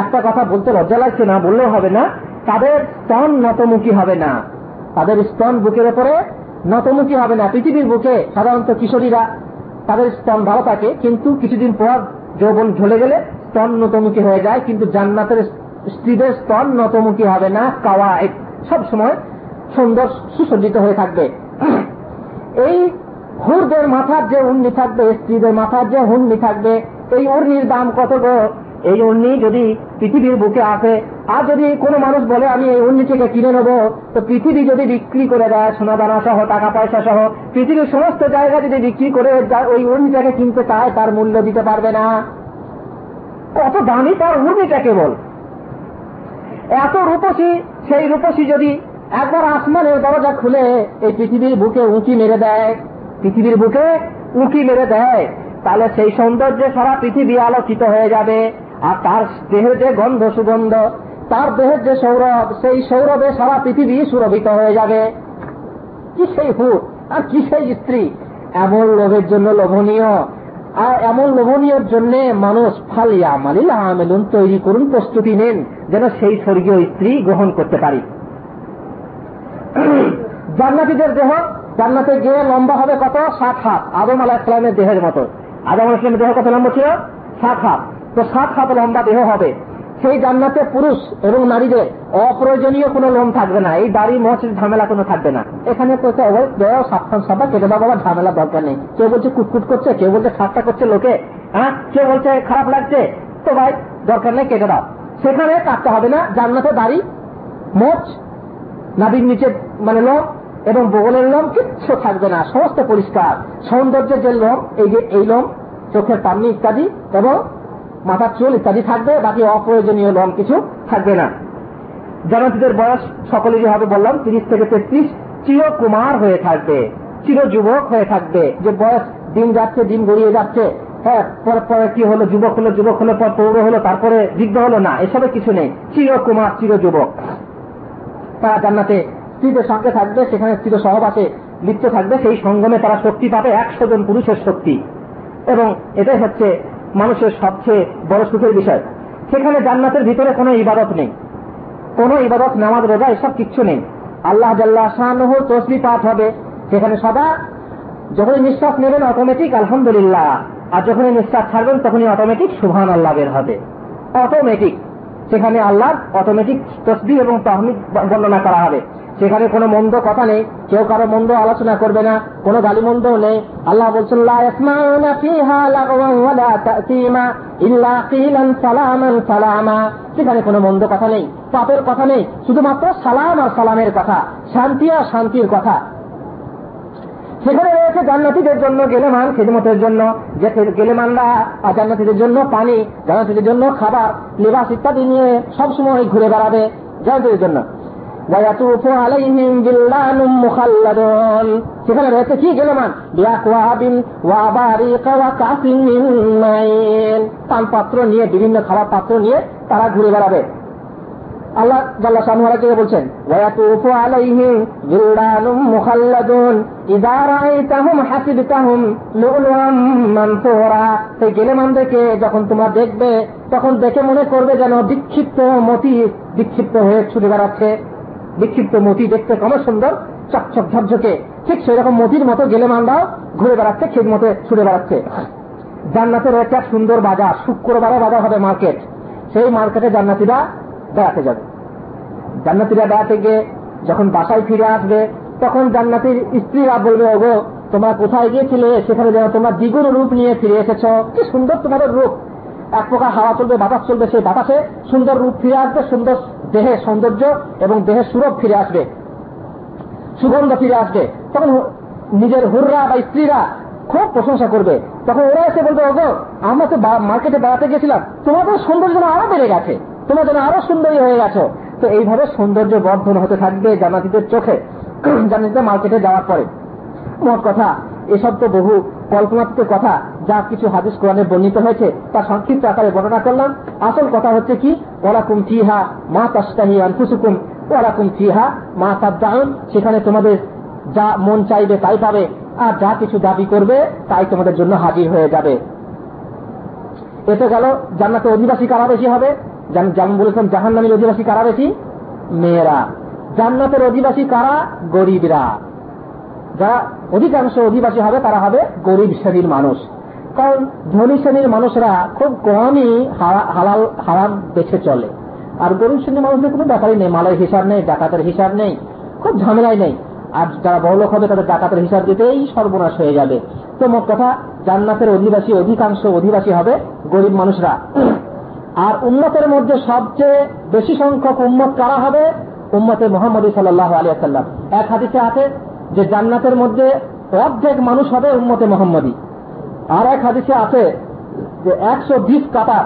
একটা কথা বলতে লজ্জা লাগছে না, বললেও হবে না, তাদের স্তন নতমুখী হবে না। তাদের স্তন বুকের ওপরে নতমুখী হবে না। পৃথিবীর বুকে সাধারণত কিশোরীরা তাদের স্তন ভালো থাকে, কিন্তু কিছুদিন পর যৌবন ঝলে গেলে স্তন নতমুখী হয়ে যায়, কিন্তু জান্নাতের স্ত্রীদের স্তন নতমুখী হবে না কাওয়া সব সময় সুন্দর সুসজ্জিত হয়ে থাকবে। এই হুরদের মাথার যে উন্নি থাকবে, স্ত্রীদের মাথার যে হুন্নি থাকবে, এই উর্নির দাম কত এই উন্নি যদি পৃথিবীর বুকে আসে, আর যদি কোনো মানুষ বলে, আমি এই উন্নি থেকে কিনে নেব তো পৃথিবী যদি বিক্রি করে দেয় সোনা দানা সহ টাকা পয়সা সহ, পৃথিবীর সমস্ত জায়গা যদি বিক্রি করে ওই উর্নিটাকে কিনতে চায়, তার মূল্য দিতে পারবে না। কত দামি তার উর্নিটা কেবল। এত রূপসী, সেই রূপসী যদি একবার আসমানের দরজা খুলে এই পৃথিবীর বুকে উঁকি মেরে দেয়। পৃথিবীর বুকে উঁকি মেরে দেয়। তাহলে সেই সৌন্দর্যে সারা পৃথিবী আলোকিত হয়ে যাবে। আর তার দেহের যে গন্ধ সুগন্ধ, তার দেহের যে সৌরভ, সেই সৌরভে সারা পৃথিবী সুরভিত হয়ে যাবে। কি সেই হুট আর কি সেই স্ত্রী? এমন লোভের জন্য লোভনীয়। আর এমন লোভনীয়র জন্য মানুষ ফালিয়া মালিল আমেলুন তৈরি করুন প্রস্তুতি নেন, যেন সেই স্বর্গীয় স্ত্রী গ্রহণ করতে পারি। জান্নাতিদের দেহ, জান্নাতে গিয়ে লম্বা হবে কত? সাত হাত। আদম আলাহ ইসলামের দেহের মতো। আদম আলাহ ইসলামের দেহ কত লম্বা ছিল? সাত হাত। তো সাত হাত লম্বা দেহ হবে। সেই জান্নাতে পুরুষ এবং নারীদের অপ্রয়োজনীয় কোনো লোম থাকবে না। এই দাড়ি মচ ঝামেলা কোনো থাকবে না। এখানে সাবধান সাবা কেটে দেওয়া বাবা ঝামেলা দরকার নেই। কেউ বলছে কুটকুট করছে, কেউ বলছে ঠাট্টা করছে লোকে। হ্যাঁ? কেউ বলছে খারাপ লাগছে। তো ভাই, দরকার নেই, কেটে দাও। সেখানে কাটতে হবে না। জান্নাতে দাড়ি মোচ নাবির নিচে মানে লোম এবং বগলের লোম কিচ্ছু থাকবে না, সমস্ত পরিষ্কার। সৌন্দর্যের যে লোম, এই যে এই লোম, চোখের পামনি ইত্যাদি এবং মাথার চুল ইত্যাদি থাকবে, বাকি অপ্রয়োজনীয় লোম কিছু থাকবে না। জানাতিদের বয়স সকলেরই হবে বললাম, তিরিশ থেকে তেত্রিশ চির কুমার হয়ে থাকবে চির যুবক হয়ে থাকবে। যে বয়স দিন যাচ্ছে, দিন গড়িয়ে যাচ্ছে হ্যাঁ পরে পরে কি হলো, যুবক হলো যুবক হলো, পর পৌর হলো, তারপরে বৃদ্ধ হলো না, এসবে কিছু নেই। চিরকুমার চির যুবক তারা জান্নাতে স্ত্রীদের সঙ্গে থাকবে, সেখানে স্ত্রীর সহবাসে লিপ্ত থাকবে, সেই সঙ্গমে তারা শক্তি পাবে, একশো জন পুরুষের শক্তি। এবং এটাই হচ্ছে মানুষের সবচেয়ে বড় সুখের বিষয়। সেখানে জান্নাতের ভিতরে কোনো ইবাদত নেই। কোনো ইবাদত, নামাজ, রোজা, এসব কিচ্ছু নেই। আল্লাহ জাল্লাহ তসবি পাঠ হবে। সেখানে সদা যখনই নিঃশ্বাস নেবেন অটোমেটিক আলহামদুলিল্লাহ। আর যখনই নিঃশ্বাস ছাড়বেন, তখনই অটোমেটিক সুহান আল্লাহ বের হবে। অটোমেটিক সেখানে আল্লাহ অটোমেটিক তসবি এবং তহমিদ বর্ণনা করা হবে। সেখানে কোনো মন্দ কথা নেই। কেউ কারও মন্দ আলোচনা করবে না, কোনো গালি মন্দ নেই। আল্লাহ বলছেন সেখানে কোনো মন্দ কথা নেই, পাপের কথা নেই, শুধুমাত্র সালাম আর সালামের কথা, শান্তি আর শান্তির কথা। সেখানে রয়েছে জান্নাতিদের জন্য গেলেমান খেদমতের জন্য, যে গেলেমানরা আর জান্নাতিদের জন্য পানি, জান্নাতিদের জন্য খাবার, লেবাস ইত্যাদি নিয়ে সবসময় ঘুরে বেড়াবে জান্নাতিদের জন্য। সেখানে রয়েছে কি গেলেমান? পান পাত্র নিয়ে, বিভিন্ন খাবার পাত্র নিয়ে তারা ঘুরে বেড়াবে। আল্লাহ কে বলছেন, ওয়াতুফু আলাইহিম মুখাল্লাদুন মানসুরা। সেই গেলেমানদেরকে যখন তোমরা দেখবে, তখন দেখে মনে করবে যেন বিক্ষিপ্ত মতি বিক্ষিপ্ত হয়ে ছুটে বেড়াচ্ছে। বিক্ষিপ্ত মতি দেখতে কম সুন্দর, চকচক ঝকঝকে। ঠিক সেরকম মতির মতো গেলেমানরাও ঘুরে বেড়াচ্ছে খেদ মতে ছুটে বেড়াচ্ছে। জান্নাতের একটা সুন্দর বাজার শুক্রবারে বাজার হবে মার্কেট। সেই মার্কেটে জান্নাতিরা বেড়াতে যাবে। জান্নাতিরা বেড়াতে গিয়ে যখন বাসায় ফিরে আসবে, তখন জান্নাতির স্ত্রীরা বলবে, ওগো, তোমরা কোথায় গিয়েছিলে? সেখানে যেন তোমরা দ্বিগুণ রূপ নিয়ে ফিরে এসেছ। কি সুন্দর তোমাদের রূপ। এক প্রকার হাওয়া চলবে, বাতাস চলবে সেই বাতাসে। সুন্দর রূপ ফিরে আসবে, সুন্দর দেহে সৌন্দর্য এবং দেহের সুরভ ফিরে আসবে। সুগন্ধ ফিরে আসবে। তখন নিজের হুররা বা স্ত্রীরা খুব প্রশংসা করবে। তখন ওরা এসে বলবে, ওগো, আমরা তো মার্কেটে বেড়াতে গেছিলাম। তোমাদের সৌন্দর্য আরও বেড়ে গেছে। তোমরা যেন আরও সুন্দরী হয়ে গেছো। তো এইভাবে সৌন্দর্য বর্ধন হতে থাকবে জানাতিদের চোখে। জানাতিদের মার্কেটে যাওয়ার পরে। মোট কথা, এসব তো বহু কল্পনাত্মক কথা যা কিছু হাদিস কোরআনে বর্ণিত হয়েছে। তা সংক্ষিপ্ত আকারে বর্ণনা করলাম। আসল কথা হচ্ছে কি? ওরাকুম ফিহা মা তাস্তাহি আনফুসুকুম ফিহা মা তাদ্দাউন সেখানে তোমাদের যা মন চাইবে তাই পাবে, আর যা কিছু দাবি করবে তাই তোমাদের জন্য হাজির হয়ে যাবে। এতে গেল, জান্নাতে অধিবাসী কারা বেশি হবে? যেমন অধিবাসী কারা বেশি? মেয়েরা। জান্নাতের অধিবাসী কারা? গরিবরা। যারা অধিকাংশ অধিবাসী হবে, তারা হবে গরিব শ্রেণির মানুষ। কারণ ধনী শ্রেণির মানুষরা খুব কমই হালাল, হারাম বেছে চলে। আর গরিব শ্রেণির মানুষদের কোনো ব্যাপারই নেই, মালের হিসাব নেই ডাকাতের হিসাব নেই, খুব ঝামেলাই নেই। আর যারা বড়লোক হবে তাদের ডাকাতের হিসাব দিতেই সর্বনাশ হয়ে যাবে। তো মোট কথা, জান্নাতের অধিবাসী অধিকাংশ অধিবাসী হবে গরিব মানুষরা। আর উন্মতের মধ্যে সবচেয়ে বেশি সংখ্যক উম্মত কারা হবে? উম্মতে মোহাম্মদ সাল্লাহ আলিয়াল্লাম এক হাদিসে আছে যে জান্নাতের মধ্যে অর্ধেক মানুষ হবে উম্মতে মোহাম্মদী আর এক হাদিসে আছে যে একশো বিশ কাতার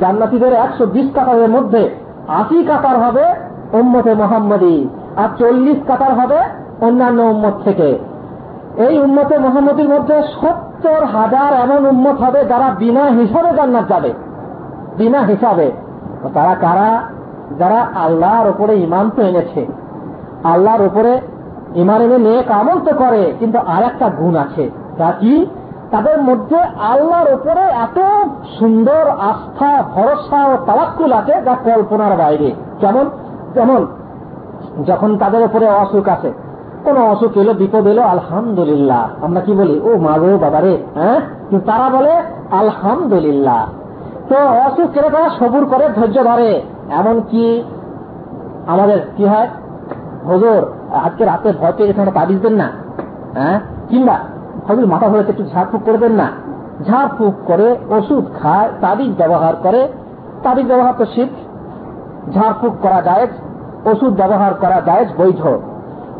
জান্নাতিদের একশো বিশ কাতারের মধ্যে আশি কাতার হবে উম্মতে মোহাম্মদী আর চল্লিশ কাতার হবে অন্যান্য উম্মত থেকে। এই উম্মতে মোহাম্মদীর মধ্যে সত্তর হাজার এমন উম্মত হবে যারা বিনা হিসাবে জান্নাত যাবে। বিনা হিসাবে। তারা কারা? যারা আল্লাহর ওপরে ইমান তো এনেছে। আল্লাহর ওপরে ইমান এনে নিয়ে কামল তো করে, কিন্তু আর একটা গুণ আছে। তা কি? তাদের মধ্যে আল্লাহর উপরে এত সুন্দর আস্থা, ভরসা ও তালাক্কুল আছে যা কল্পনার বাইরে। যেমন যেমন, যখন তাদের উপরে অসুখ আছে, কোন অসুখ এলো, বিপদ এলো, আলহামদুলিল্লাহ। আমরা কি বলি? ও মা গো বাবারে হ্যাঁ? তারা বলে, আলহামদুলিল্লাহ। তো অসুখ কেড়ে তারা সবুর করে, ধৈর্য ধরে। এমন কি আমাদের কি হয়? হজুর, আজকে রাতে ভয় পেয়ে গেছে তাবিজ দেন না হ্যাঁ? কিংবা হজুর মাথা ধরেছে একটু ঝাড়ফুঁক করে দেন না। ঝাড়ফুঁক করে ওষুধ খায়, তাবিজ ব্যবহার করে। তাবিজ ব্যবহার তো শীত ঝাড়ফুঁক করা যায় ওষুধ ব্যবহার করা যায় বৈধ।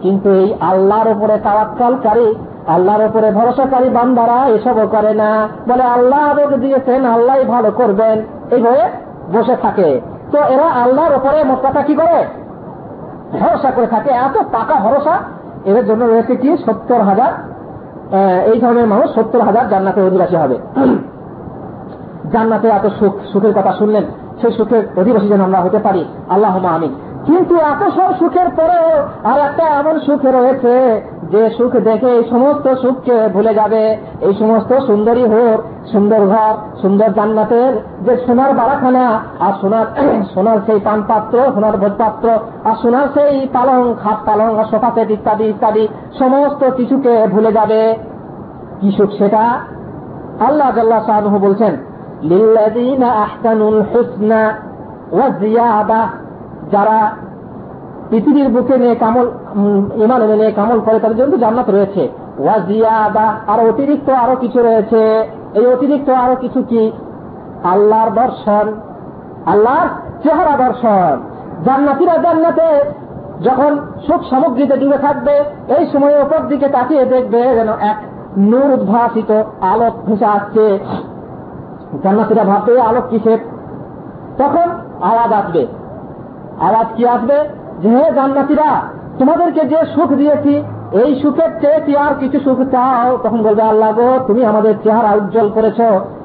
কিন্তু এই আল্লাহর উপরে তাওয়াক্কালকারী, আল্লাহর উপরে ভরসাকারী বান্দারা এসবও করে না। বলে আল্লাহ আমাকে দিয়েছেন আল্লাহ ভালো করবেন। এইভাবে বসে থাকে। তো এরা আল্লাহর উপরে মোটকাটা কি করে? ভরসা করে থাকে। এত পাকা ভরসা। এদের জন্য রয়েছে কি? সত্তর হাজার এই ধরনের মানুষ সত্তর হাজার জান্নাতের অধিবাসী হবে। জান্নাতে এত সুখ, সুখের কথা শুনলেন, সেই সুখের অধিবাসী যেন আমরা হতে পারি। আল্লাহ আমি কিন্তু এত সব সুখের পরেও আর একটা এমন সুখ রয়েছে যে সুখ দেখে এই সমস্ত সুখকে ভুলে যাবে, এই সমস্ত সুন্দরী হোক, সুন্দর ঘর, সুন্দর জান্নাতের যে সোনার বাড়াখানা আর সোনার সোনার সেই পান পাত্র সোনার ভোজপাত্র, আর সোনার সেই পালং, খাট পালং, আর সোফাসেট ইত্যাদি ইত্যাদি, সমস্ত কিছুকে ভুলে যাবে। কি সুখ সেটা? আল্লাহ জাল্লাহ সাহায্য বলছেন লিল্লাদিনা আহসানুল হুসনা ওয়া জিয়াদা যারা পৃথিবীর বুকে নিয়ে কামল ইমান এনে নিয়ে কামল করে, তাদের জন্য জান্নাত রয়েছে। ওয়াজিয়াদা, আর অতিরিক্ত আরও কিছু রয়েছে। এই অতিরিক্ত আরও কিছু কি? আল্লাহর দর্শন, আল্লাহর চেহারা দর্শন। জান্নাতিরা জান্নাতে যখন সুখ সামগ্রীতে ডুবে থাকবে, এই সময় ওপর দিকে তাকিয়ে দেখবে যেন এক নূর উদ্ভাসিত আলোক ভেসে আসছে। জান্নাতিরা ভাববে আলোক কিসের? তখন আওয়াজ আসবে। আওয়াজ কি আসবে? যে হে জান্নাতিরা, তোমাদেরকে যে সুখ দিয়েছি, এই সুখের চেয়ে আর কিছু সুখ চাও? তখন বলবে, আল্লাহ গো, তুমি আমাদের চেহারা উজ্জ্বল করেছ,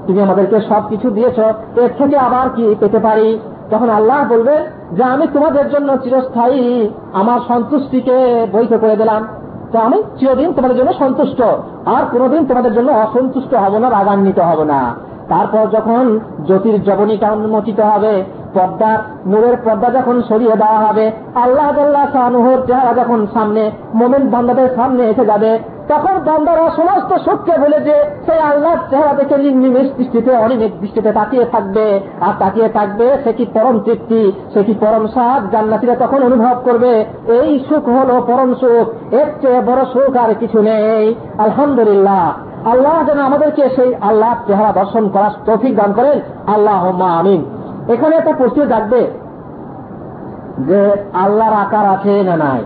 তুমি আমাদেরকে সব কিছু দিয়েছ, এর থেকে আবার কি পেতে পারি? তখন আল্লাহ বলবে, যে আমি তোমাদের জন্য চিরস্থায়ী, আমার সন্তুষ্টিকে বৈধ করে দিলাম। তো আমি চিরদিন তোমাদের জন্য সন্তুষ্ট, আর কোনোদিন তোমাদের জন্য অসন্তুষ্ট হব না, রাগান্বিত হব না। তারপর যখন জ্যোতির জবনিকা উন্মোচিত হবে, পর্দা, নূরের পর্দা যখন সরিয়ে দেওয়া হবে, আল্লাহ শাহনুহর চেহারা যখন সামনে মোমেন্ট বান্দাদের সামনে এসে যাবে, তখন বান্দারা সমস্ত সুখকে বলে যে সেই আল্লাহর চেহারা দেখে নিমেষ দৃষ্টিতে, অনিমেষ দৃষ্টিতে তাকিয়ে থাকবে। আর তাকিয়ে থাকবে সে কি পরম তৃপ্তি, সে কি পরম সাহায্য জান্নাতিরা তখন অনুভব করবে, এই সুখ হলো পরম সুখ, এর চেয়ে বড় সুখ আর কিছু নেই। আলহামদুলিল্লাহ। আল্লাহ যেন আমাদেরকে সেই আল্লাহ চেহারা দর্শন করার তৌফিক দান করেন। আল্লাহ আমিন। এখানে একটা প্রশ্ন জাগবে যে, আল্লাহর আকার আছে না নাই?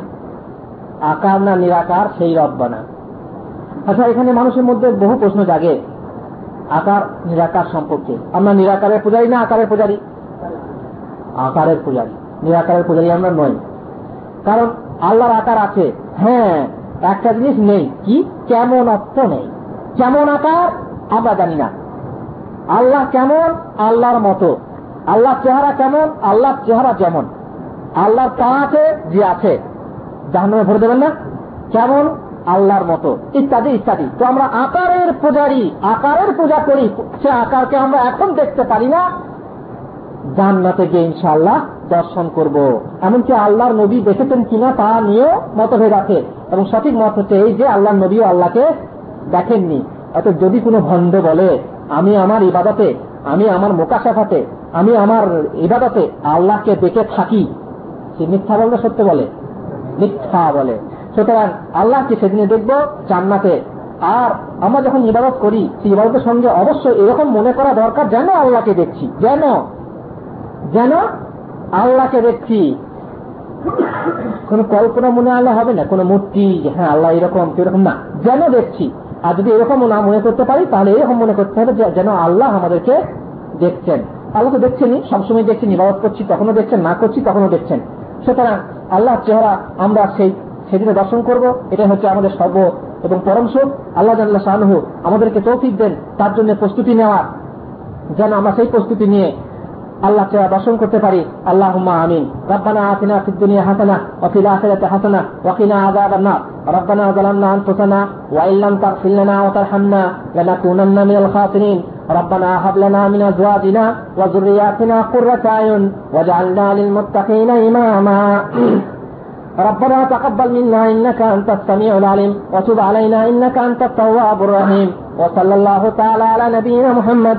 আকার না নিরাকার, সেই রব্বানা আচ্ছা এখানে মানুষের মধ্যে বহু প্রশ্ন জাগে, আকার নিরাকার সম্পর্কে। আমরা নিরাকারের পূজারি না আকারের পূজারি? আকারের পূজারি। নিরাকারের পূজারি আমরা নই। কারণ আল্লাহর আকার আছে। হ্যাঁ একটা জিনিস নেই। কি? কেমন অর্থ নেই। কেমন আকার? আমরা জানি না। আল্লাহ কেমন? আল্লাহর মতো। আল্লাহ চেহারা কেমন? আল্লাহর চেহারা যেমন। আল্লাহর পা আছে যে আছে। জাহান্নামে ভরে দেবেন না? কেমন? আল্লাহর মতো। ইত্যাদি ইত্যাদি। তো আমরা আকারের পূজারি, আকারের পূজা করি। সে আকারকে আমরা এখন দেখতে পারি না। জান্নাতে গিয়ে ইনশাআল্লাহ দর্শন করব। এমনকি আল্লাহর নবী দেখেছেন কিনা তা নিয়েও মতভেদ আছে। এবং সঠিক মত হচ্ছে এই যে আল্লাহর নবীও আল্লাহকে দেখেননি। অত যদি কোনো ভণ্ড বলে, আমি আমার ইবাদতে, আমি আমার মোকাশাফাতে, আমি আমার ইবাদতে আল্লাহকে দেখে থাকি, সে মিথ্যা বলবে সত্য বলে। মিথ্যা বলে। সুতরাং আল্লাহকে সেদিনে দেখব? জান্নাতে। আর আমরা যখন ইবাদত করি, সেই ইবাদতের সঙ্গে অবশ্যই এরকম মনে করা দরকার, যেন আল্লাহকে দেখছি, যেন যেন আল্লাহকে দেখছি। কোন কল্পনা মনে আল্লাহ হবে না, কোন মূর্তি হ্যাঁ আল্লাহ এরকম এরকম না। যেন দেখছি। আর যদি এরকম না মনে করতে পারি, তাহলে এরকম মনে করতে হবে যেন আল্লাহ আমাদেরকে দেখছেন। আল্লাহ তো দেখছেনই, সবসময় দেখছেন ইবাদত করছি, তখনও দেখছেন, না করছি, তখনও দেখছেন। সুতরাং আল্লাহ চেহারা আমরা সেই সেদিনে দর্শন করব, এটাই হচ্ছে আমাদের সর্ব এবং পরম সুখ। আল্লাহ জাল্লাহ শাহু আমাদেরকে তৌফিক দেন, তার জন্য প্রস্তুতি নেওয়ার। যেন আমরা সেই প্রস্তুতি নিয়ে আল্লাহ চেহারা দর্শন করতে পারি আল্লাহ আমিন রব্বানা আতিনা ফিদ দুনিয়া হাসানা وفي الآخرة حسنة وقنا عذاب النار ربنا ظلمنا أنفسنا وإن لم تغفر لنا وترحمنا لنكونن من الخاسرين ربنا هب لنا من أزواجنا وذرياتنا قرة أعين واجعلنا للمتقين إماما ربنا تقبل منا إنك أنت السميع العليم وتب علينا إنك أنت التواب الرحيم وصلى الله تعالى على نبينا محمد